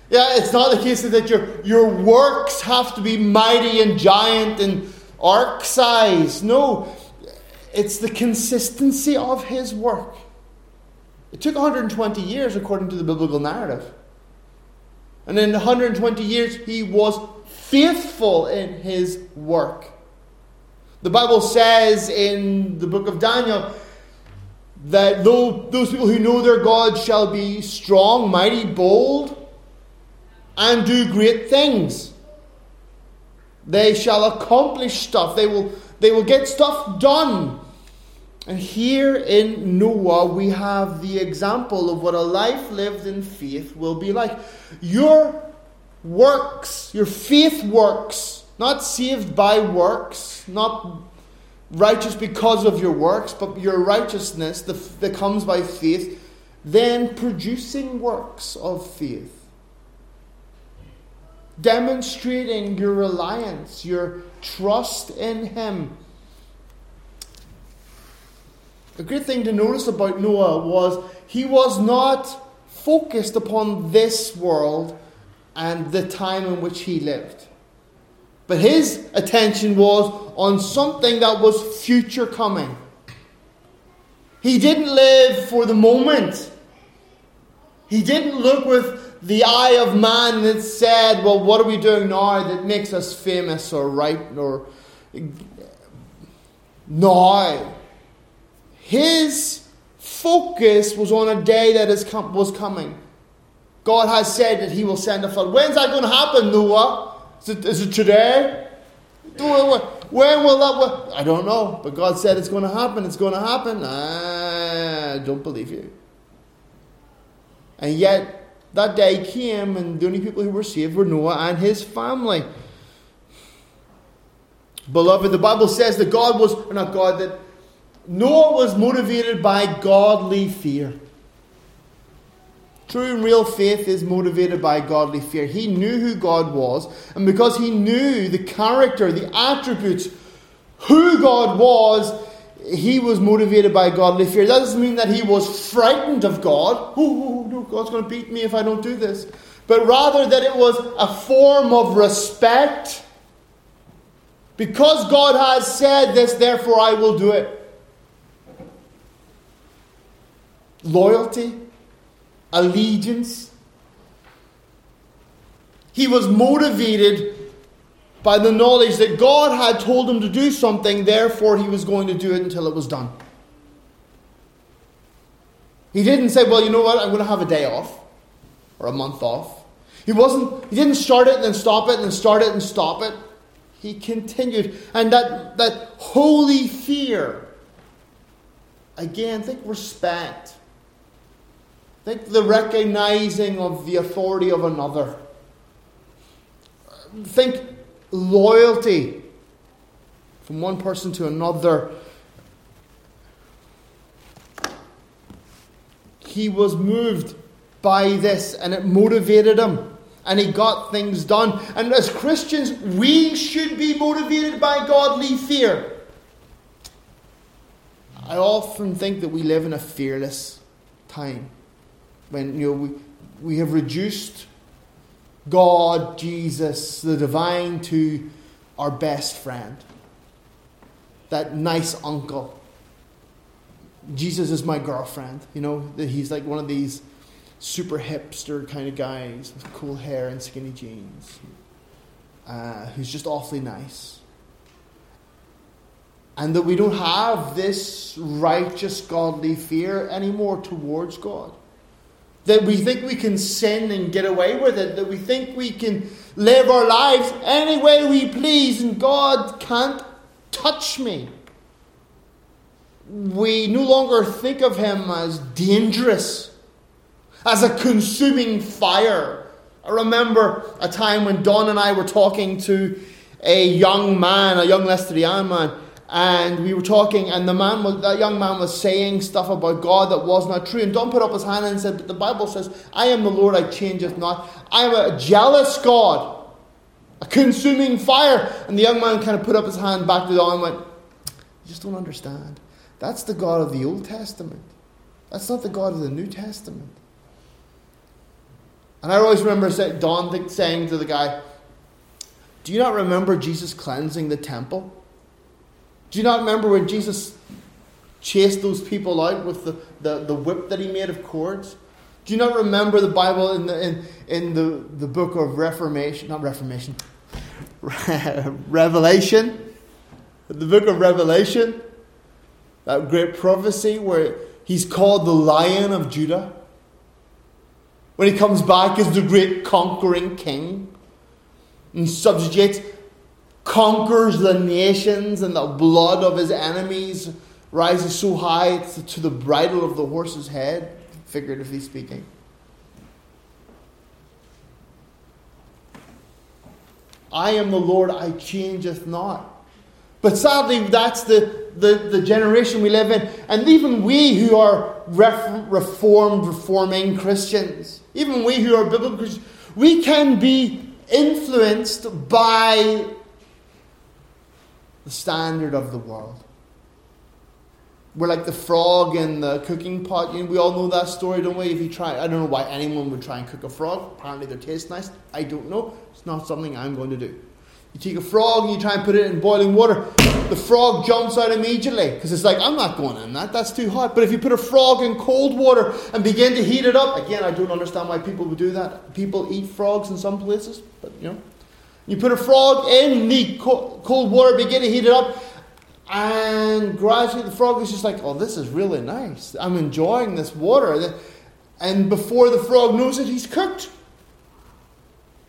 Yeah, it's not the case that your, your works have to be mighty and giant and ark size. No, it's the consistency of his work. It took 120 years according to the biblical narrative. And in 120 years, he was faithful in his work. The Bible says in the book of Daniel that though those people who know their God shall be strong, mighty, bold, and do great things. They shall accomplish stuff. They will, they will get stuff done. And here in Noah, we have the example of what a life lived in faith will be like. Your works, your faith works, not saved by works, not righteous because of your works, but your righteousness that comes by faith, then producing works of faith. Demonstrating your reliance, your trust in Him a great thing to notice about Noah was he was not focused upon this world and the time in which he lived. But his attention was on something that was future coming. He didn't live for the moment. He didn't look with the eye of man that said, Well, what are we doing now that makes us famous or right or now? His focus was on a day that is com- was coming. God has said that He will send a flood. When's that going to happen, Noah? Is it, is it today? When will that? I don't know, but God said it's going to happen. It's going to happen. I don't believe you. And yet, that day came, and the only people who were saved were Noah and his family. Beloved, the Bible says that God was, or not God, that Noah was motivated by godly fear. True and real faith is motivated by godly fear. He knew who God was, and because he knew the character, the attributes, who God was, he was motivated by godly fear. That doesn't mean that he was frightened of God. Oh, no, God's going to beat me if I don't do this. But rather that it was a form of respect. Because God has said this, therefore I will do it. Loyalty, allegiance. He was motivated by the knowledge that God had told him to do something, therefore, he was going to do it until it was done. He didn't say, Well, you know what, I'm going to have a day off or a month off. He wasn't, he didn't start it and then stop it and then start it and stop it. He continued. And that, that holy fear, again, think respect Think the recognizing of the authority of another. Think loyalty from one person to another. He was moved by this and it motivated him and he got things done. And as Christians, we should be motivated by godly fear. I often think that we live in a fearless time when you know we, we have reduced God, Jesus, the divine to our best friend. That nice uncle. Jesus is my girlfriend. You know, that he's like one of these super hipster kind of guys with cool hair and skinny jeans, uh, who's just awfully nice. And that we don't have this righteous, godly fear anymore towards God. That we think we can sin and get away with it. That we think we can live our lives any way we please and God can't touch me. We no longer think of Him as dangerous as a consuming fire. I remember a time when Don and I were talking to a young man, a young Leicestrian man, and we were talking, and the man, was, that young man, was saying stuff about God that was not true. And Don put up his hand and said, "But the Bible says, I am the Lord; I changeth not. I am a jealous God, a consuming fire." And the young man kind of put up his hand back to Don and went, "You just don't understand. That's the God of the Old Testament. That's not the God of the New Testament." And I always remember Don saying to the guy, Do you not remember Jesus cleansing the temple? Do you not remember when Jesus chased those people out with the, the, the whip that he made of cords? Do you not remember the Bible in the, in, in the, the book of Reformation? Not Reformation, *laughs* Revelation? The book of Revelation? That great prophecy where he's called the Lion of Judah? when he comes back as the great conquering king and subjugates, conquers the nations, and the blood of his enemies rises so high to the bridle of the horse's head, figuratively speaking. I am the Lord, I changeth not. But sadly, that's the, the, the generation we live in. And even we who are ref, reformed, reforming Christians, even we who are biblical Christians, we can be influenced by the standard of the world. We're like the frog in the cooking pot. You know, we all know that story, don't we? If you try, I don't know why anyone would try and cook a frog. Apparently, they taste nice. I don't know. It's not something I'm going to do. You take a frog and you try and put it in boiling water. The frog jumps out immediately because it's like, I'm not going in that, that's too hot. But if you put a frog in cold water and begin to heat it up, again, I don't understand why people would do that. People eat frogs in some places, but you know. You put a frog in the cold water, begin to heat it up, and gradually the frog is just like, oh, this is really nice. I'm enjoying this water. And before the frog knows it, he's cooked.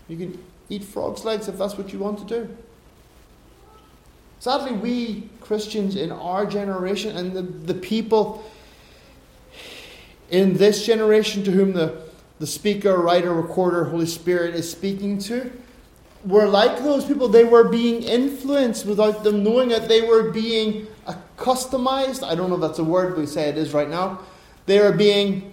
You can eat frog's legs if that's what you want to do. Sadly, we Christians in our generation and the, the people in this generation to whom the, the speaker, writer, recorder, Holy Spirit is speaking to, were like those people. They were being influenced without them knowing it. They were being customized. I don't know if that's a word, but we say it is right now. They were being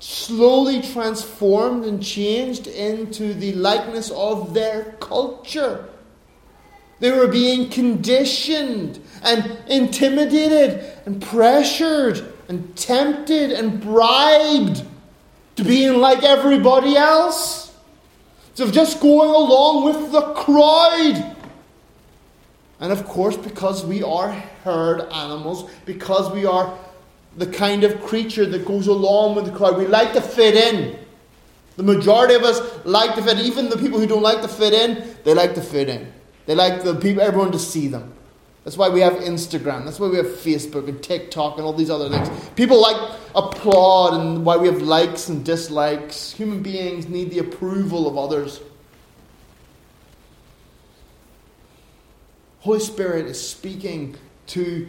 slowly transformed and changed into the likeness of their culture. They were being conditioned and intimidated and pressured and tempted and bribed to being like everybody else. So just going along with the crowd. And of course, because we are herd animals, because we are the kind of creature that goes along with the crowd. We like to fit in. The majority of us like to fit in. Even the people who don't like to fit in, they like to fit in. They like the people, everyone to see them. That's why we have Instagram. That's why we have Facebook and TikTok and all these other things. People like applaud and why we have likes and dislikes. Human beings need the approval of others. Holy Spirit is speaking to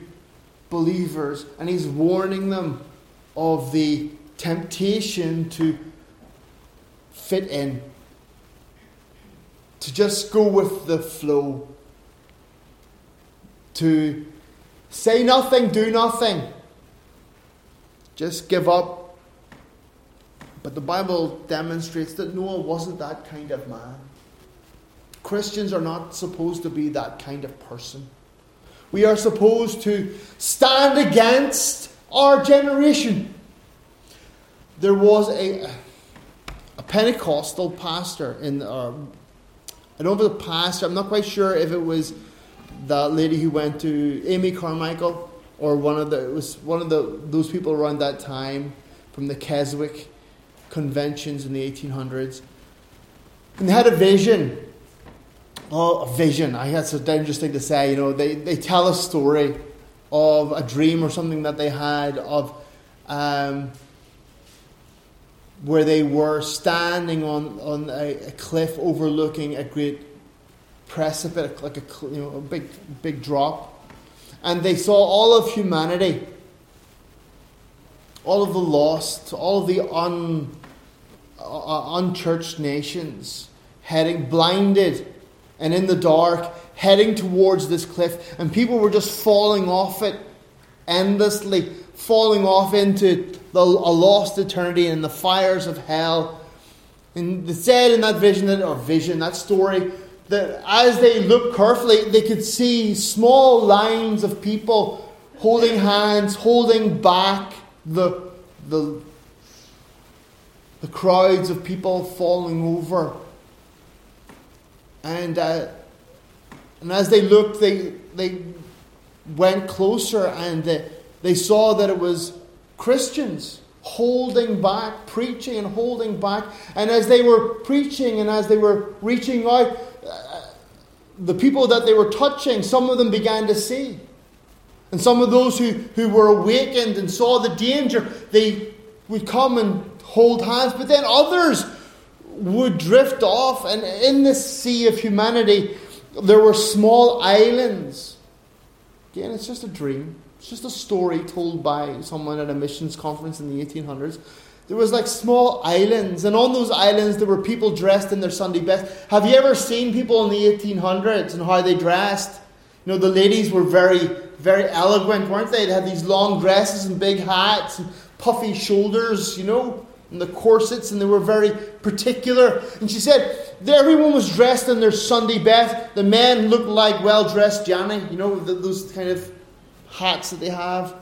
believers and he's warning them of the temptation to fit in, to just go with the flow, to say nothing, do nothing, just give up. But the Bible demonstrates that Noah wasn't that kind of man. Christians are not supposed to be that kind of person. We are supposed to stand against our generation. There was a, a Pentecostal pastor in, uh, I don't know if it was a pastor, I'm not quite sure if it was that lady who went to Amy Carmichael or one of the, it was one of the, those people around that time from the Keswick conventions in the 1800s. And they had a vision Oh, a vision. I that's a dangerous thing to say. You know, they, they tell a story of a dream or something that they had of um, where they were standing on, on a, a, cliff overlooking a great precipice, like a, you know, a big, big drop. And they saw all of humanity, all of the lost, all of the un, uh, unchurched nations heading blinded and in the dark, heading towards this cliff, and people were just falling off it endlessly, falling off into the, a lost eternity and the fires of hell. And it said in that vision, that, or vision, that story, that as they looked carefully, they could see small lines of people holding hands, holding back the, the, the crowds of people falling over. And, uh, and as they looked, they, they went closer and uh, they saw that it was Christians holding back, preaching and holding back. And as they were preaching and as they were reaching out, uh, the people that they were touching, some of them began to see. And some of those who, who were awakened and saw the danger, they would come and hold hands. But then others would drift off, and in this sea of humanity, there were small islands. Again, it's just a dream. It's just a story told by someone at a missions conference in the 1800s. There was like small islands, and on those islands there were people dressed in their Sunday best. Have you ever seen people in the 1800s and how they dressed? You know, the ladies were very, very eloquent, weren't they? They had these long dresses and big hats and puffy shoulders, you know and the corsets, and they were very particular. And she said everyone was dressed in their Sunday best. The men looked like well dressed Johnny, you know, those kind of hats that they have,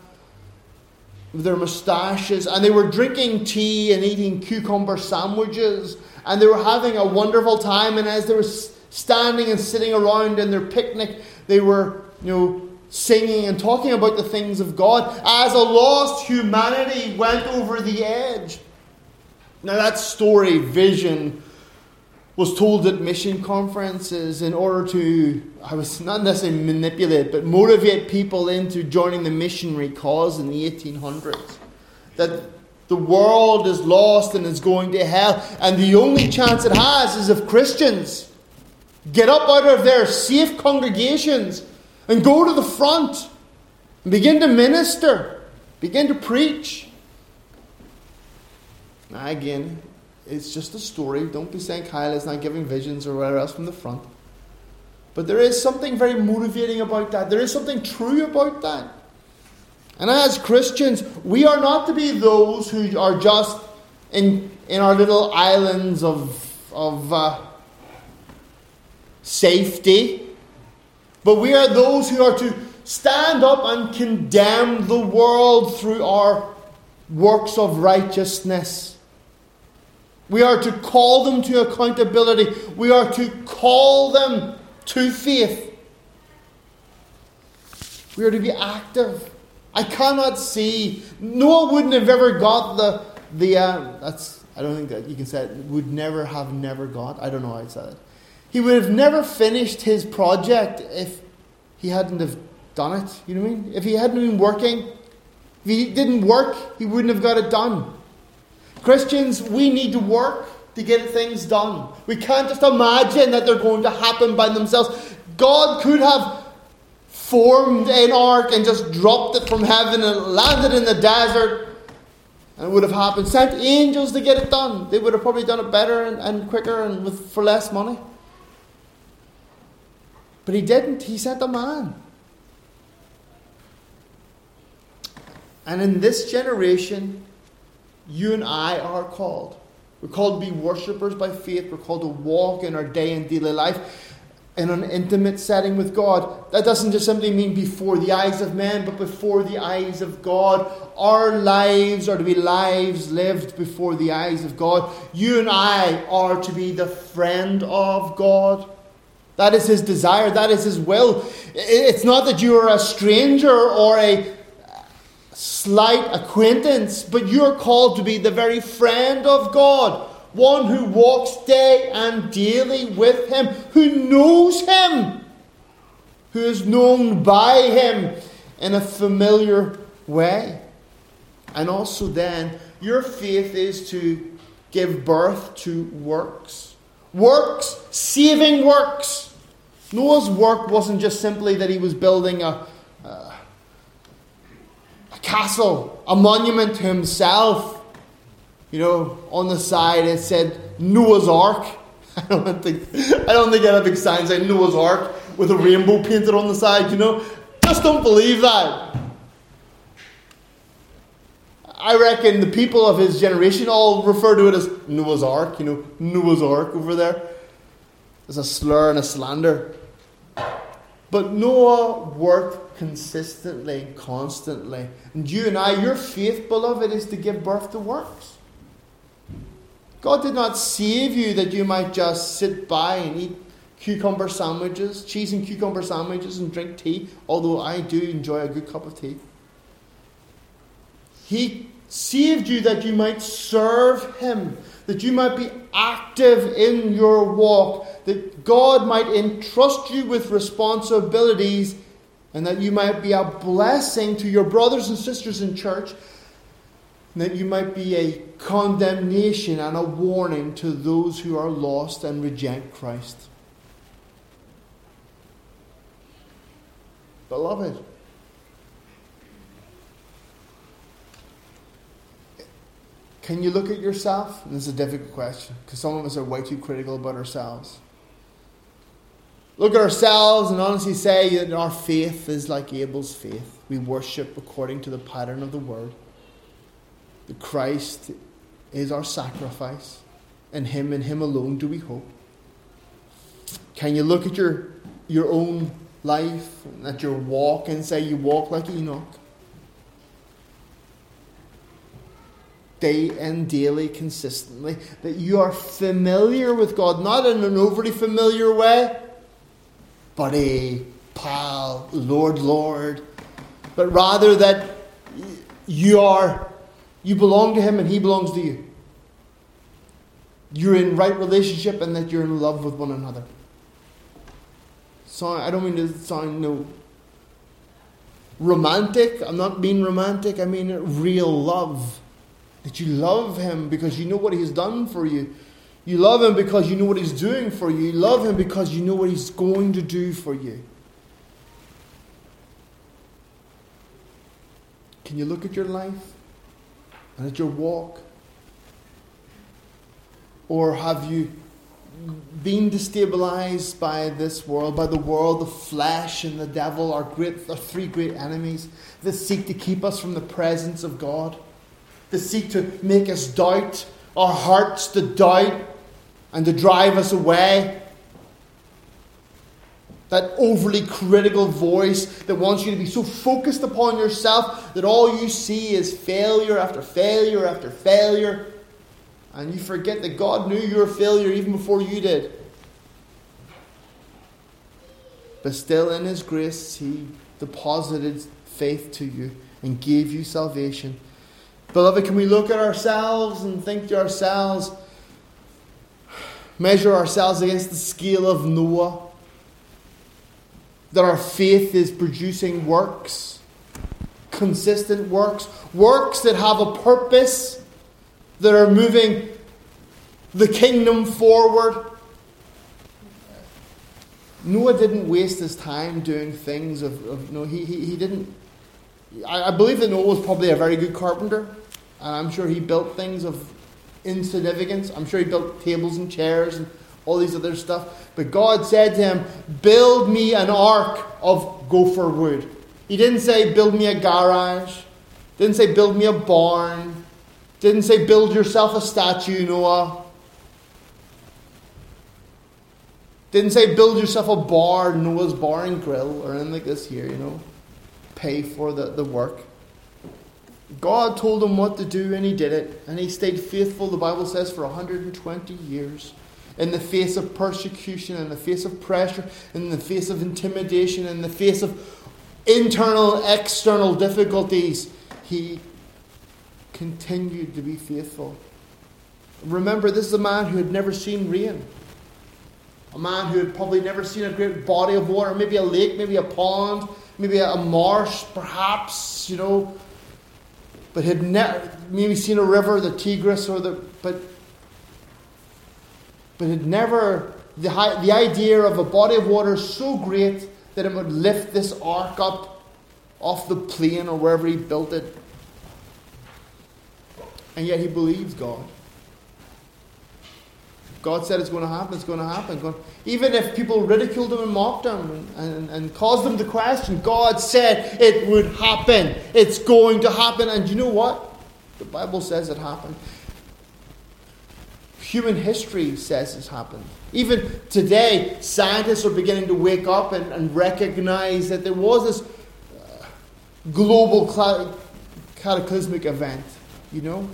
their moustaches, and they were drinking tea and eating cucumber sandwiches, and they were having a wonderful time. And as they were standing and sitting around in their picnic, they were, you know, singing and talking about the things of God as a lost humanity went over the edge. Now, that story, vision, was told at mission conferences in order to, I was not necessarily manipulate, but motivate people into joining the missionary cause in the 1800s. That the world is lost and is going to hell, and the only chance it has is if Christians get up out of their safe congregations and go to the front and begin to minister, begin to preach. Now, again, it's just a story. Don't be saying Kyle is not giving visions or whatever else from the front. But there is something very motivating about that. There is something true about that. And as Christians, we are not to be those who are just in, in our little islands of, of uh, safety, but we are those who are to stand up and condemn the world through our works of righteousness. We are to call them to accountability. We are to call them to faith. We are to be active. I cannot see. Noah wouldn't have ever got the the. Uh, that's I don't think that you can say it. Would never have never got. I don't know how I said it. He would have never finished his project if he hadn't have done it. You know what I mean? If he hadn't been working, if he didn't work, he wouldn't have got it done. Christians, we need to work to get things done. We can't just imagine that they're going to happen by themselves. God could have formed an ark and just dropped it from heaven and landed in the desert, and it would have happened. Sent angels to get it done. They would have probably done it better and, and quicker and with, for less money. But he didn't. He sent a man. And in this generation, you and I are called. We're called to be worshippers by faith. We're called to walk in our day and daily life in an intimate setting with God. That doesn't just simply mean before the eyes of men, but before the eyes of God. Our lives are to be lives lived before the eyes of God. You and I are to be the friend of God. That is His desire, that is His will. It's not that you are a stranger or a slight acquaintance, but you're called to be the very friend of God, one who walks day and daily with Him, who knows Him, who is known by Him in a familiar way. And also, then, your faith is to give birth to works. Works, saving works. Noah's work wasn't just simply that he was building a, castle, a monument to himself. You know, on the side it said Noah's Ark. *laughs* I don't think I don't think I have big signs saying Noah's Ark with a rainbow painted on the side. You know, just don't believe that. I reckon the people of his generation all refer to it as Noah's Ark. You know, Noah's Ark over there. It's a slur and a slander. But Noah worked consistently, constantly. And you and I, your faith, beloved, is to give birth to works. God did not save you that you might just sit by and eat cucumber sandwiches, cheese and cucumber sandwiches, and drink tea, although I do enjoy a good cup of tea. He saved you that you might serve Him, that you might be active in your walk, that God might entrust you with responsibilities, and that you might be a blessing to your brothers and sisters in church, and that you might be a condemnation and a warning to those who are lost and reject Christ. Beloved, Can you look at yourself? And this is a difficult question because some of us are way too critical about ourselves. Look at ourselves and honestly say that our faith is like Abel's faith. We worship according to the pattern of the word. The Christ is our sacrifice, and Him and Him alone do we hope. Can you look at your, your own life, at your walk, and say you walk like Enoch? Day and daily, consistently, that you are familiar with God, not in an overly familiar way, but a pal, Lord, Lord, but rather that you are, you belong to Him and He belongs to you. You're in right relationship and that you're in love with one another. So I don't mean to sound no romantic. I'm not being romantic. I mean real love that you love him because you know what he's done for you. You love him because you know what he's doing for you. You love him because you know what he's going to do for you. Can you look at your life and at your walk? Or have you been destabilized by this world, by the world, the flesh, and the devil, our, great, our three great enemies that seek to keep us from the presence of God? To seek to make us doubt, our hearts to doubt, and to drive us away. That overly critical voice that wants you to be so focused upon yourself that all you see is failure after failure after failure. And you forget that God knew your failure even before you did. But still, in His grace, He deposited faith to you and gave you salvation. Beloved, can we look at ourselves and think to ourselves, measure ourselves against the scale of Noah? That our faith is producing works, consistent works, works that have a purpose, that are moving the kingdom forward. Noah didn't waste his time doing things of, of no, he, he, he didn't I, I believe that Noah was probably a very good carpenter, and I'm sure he built things of insignificance. I'm sure he built tables and chairs and all these other stuff. But God said to him, Build me an ark of gopher wood. He didn't say, Build me a garage. Didn't say, Build me a barn. Didn't say build yourself a statue, Noah. Didn't say build yourself a bar, Noah's Bar and Grill, or anything like this here, you know. Pay for the, the work. God told him what to do, and he did it. And he stayed faithful, the Bible says, for 120 years. In the face of persecution, in the face of pressure, in the face of intimidation, in the face of internal, external difficulties, he continued to be faithful. Remember, this is a man who had never seen rain. A man who had probably never seen a great body of water, maybe a lake, maybe a pond, maybe a marsh, perhaps, you know, but had never maybe seen a river, the Tigris, or the but but had never the the idea of a body of water so great that it would lift this ark up off the plain or wherever he built it. And yet he believes God. God said it's going to happen, it's going to happen. Even if people ridiculed him and mocked him and, and, and caused them to question, God said it would happen. It's going to happen. And you know what? The Bible says it happened. Human history says it's happened. Even today, scientists are beginning to wake up and, and recognize that there was this uh, global cataclysmic event, you know?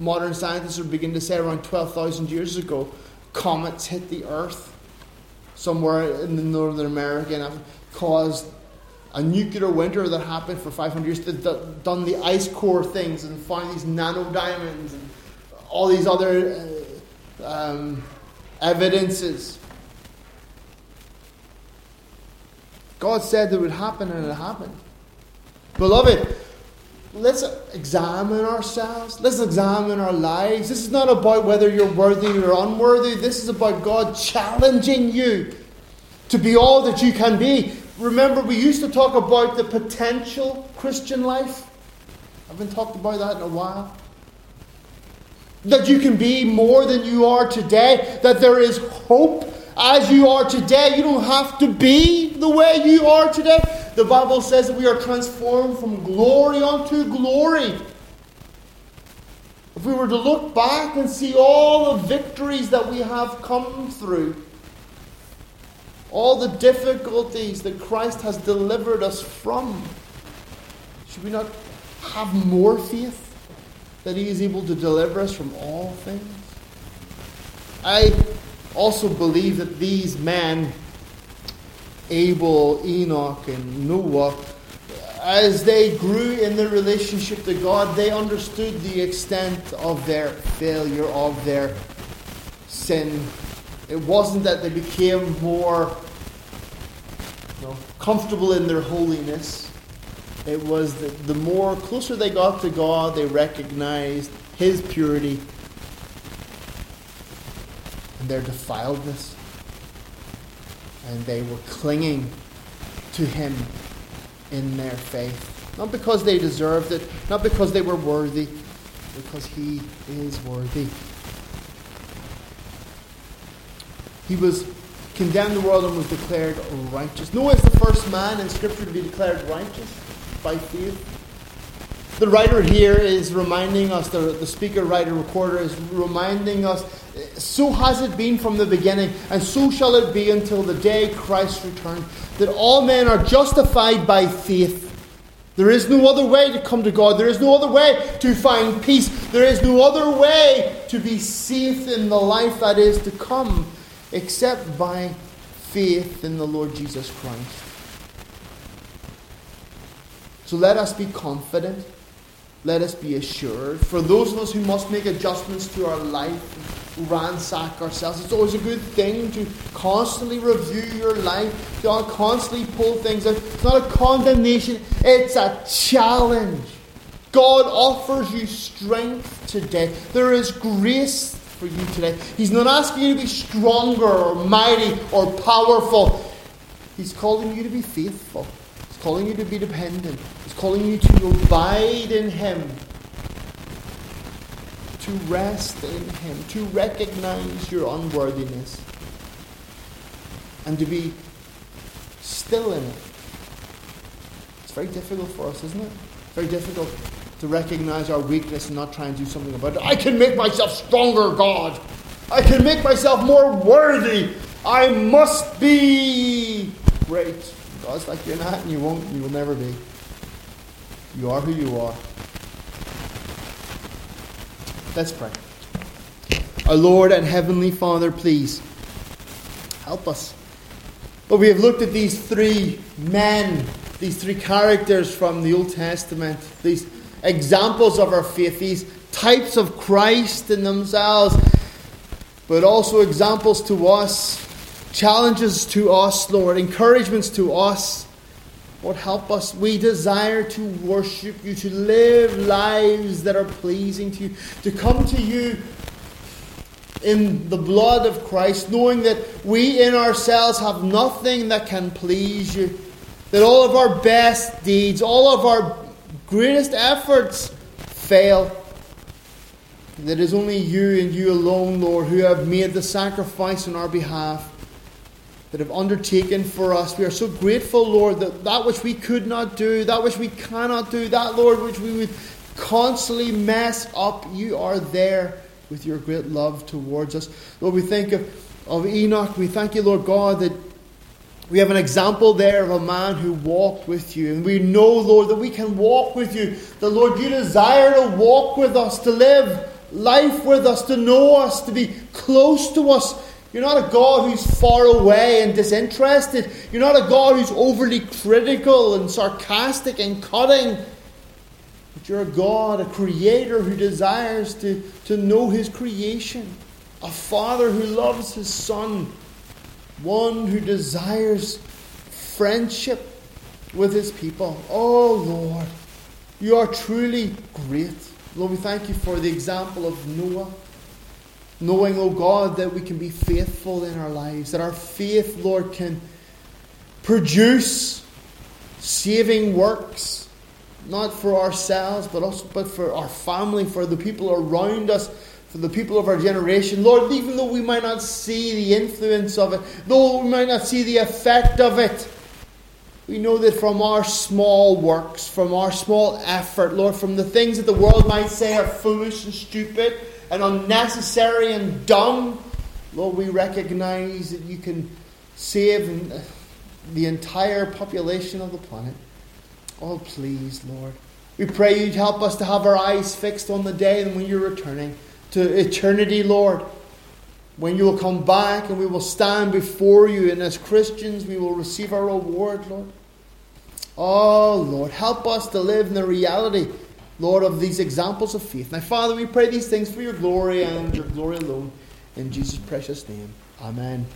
Modern scientists are beginning to say around 12,000 years ago, comets hit the Earth somewhere in the northern America and have caused a nuclear winter that happened for 500 years. They've done the ice core things and found these nano diamonds and all these other uh, um, evidences. God said that would happen and it happened. Beloved, let's examine ourselves. Let's examine our lives. This is not about whether you're worthy or unworthy. This is about God challenging you to be all that you can be. Remember, we used to talk about the potential Christian life. I haven't talked about that in a while. That you can be more than you are today, that there is hope as you are today. You don't have to be the way you are today. The Bible says that we are transformed from glory unto glory. If we were to look back and see all the victories that we have come through, all the difficulties that Christ has delivered us from, should we not have more faith that He is able to deliver us from all things? I also believe that these men, Abel, Enoch, and Noah, as they grew in their relationship to God, they understood the extent of their failure, of their sin. It wasn't that they became more you know, comfortable in their holiness. It was that the more closer they got to God, they recognized His purity and their defiledness. And they were clinging to him in their faith. Not because they deserved it, not because they were worthy, because he is worthy. He was condemned the world and was declared righteous. Noah is the first man in Scripture to be declared righteous by faith. The writer here is reminding us, the, the speaker, writer, recorder is reminding us so has it been from the beginning, and so shall it be until the day Christ returns, that all men are justified by faith. There is no other way to come to God. There is no other way to find peace. There is no other way to be safe in the life that is to come except by faith in the Lord Jesus Christ. So let us be confident. Let us be assured. For those of us who must make adjustments to our life, ransack ourselves. It's always a good thing to constantly review your life, to uh, constantly pull things out. It's not a condemnation, it's a challenge. God offers you strength today. There is grace for you today. He's not asking you to be stronger or mighty or powerful. He's calling you to be faithful. Calling you to be dependent. He's calling you to abide in Him to rest in Him, to recognize your unworthiness, and to be still in it. It's very difficult for us, isn't it? Very difficult. to recognize our weakness and not try and do something about it. I can make myself stronger, God. I can make myself more worthy. I must be great. Oh, God's like, you're not, and you won't, you will never be. You are who you are. Let's pray. Our Lord and Heavenly Father, please help us. But we have looked at these three men, these three characters from the Old Testament, these examples of our faith, these types of Christ in themselves, but also examples to us, challenges to us, Lord, encouragements to us. Lord, help us. We desire to worship you, to live lives that are pleasing to you, to come to you in the blood of Christ, knowing that we in ourselves have nothing that can please you, that all of our best deeds, all of our greatest efforts fail. That it is only you and you alone, Lord, who have made the sacrifice on our behalf, that have undertaken for us. We are so grateful, Lord, that that which we could not do, that which we cannot do, that, Lord, which we would constantly mess up, you are there with your great love towards us. Lord, we think of, of Enoch. We thank you, Lord God, that we have an example there of a man who walked with you. And we know, Lord, that we can walk with you. The Lord, you desire to walk with us, to live life with us, to know us, to be close to us. You're not a God who's far away and disinterested. You're not a God who's overly critical and sarcastic and cutting. But you're a God, a creator who desires to, to know his creation, a father who loves his son, one who desires friendship with his people. Oh Lord, you are truly great. Lord, we thank you for the example of Noah. Knowing, oh God, that we can be faithful in our lives, that our faith, Lord, can produce saving works not for ourselves, but also but for our family, for the people around us, for the people of our generation. Lord, even though we might not see the influence of it, though we might not see the effect of it, we know that from our small works, from our small effort, Lord, from the things that the world might say are foolish and stupid and unnecessary and dumb, Lord, we recognize that you can save uh, the entire population of the planet. Oh, please, Lord. We pray you'd help us to have our eyes fixed on the day and when you're returning to eternity, Lord. When you will come back and we will stand before you, and as Christians, we will receive our reward, Lord. Oh, Lord, help us to live in the reality, Lord, of these examples of faith. Now, Father, we pray these things for your glory and your glory alone. In Jesus' precious name. Amen.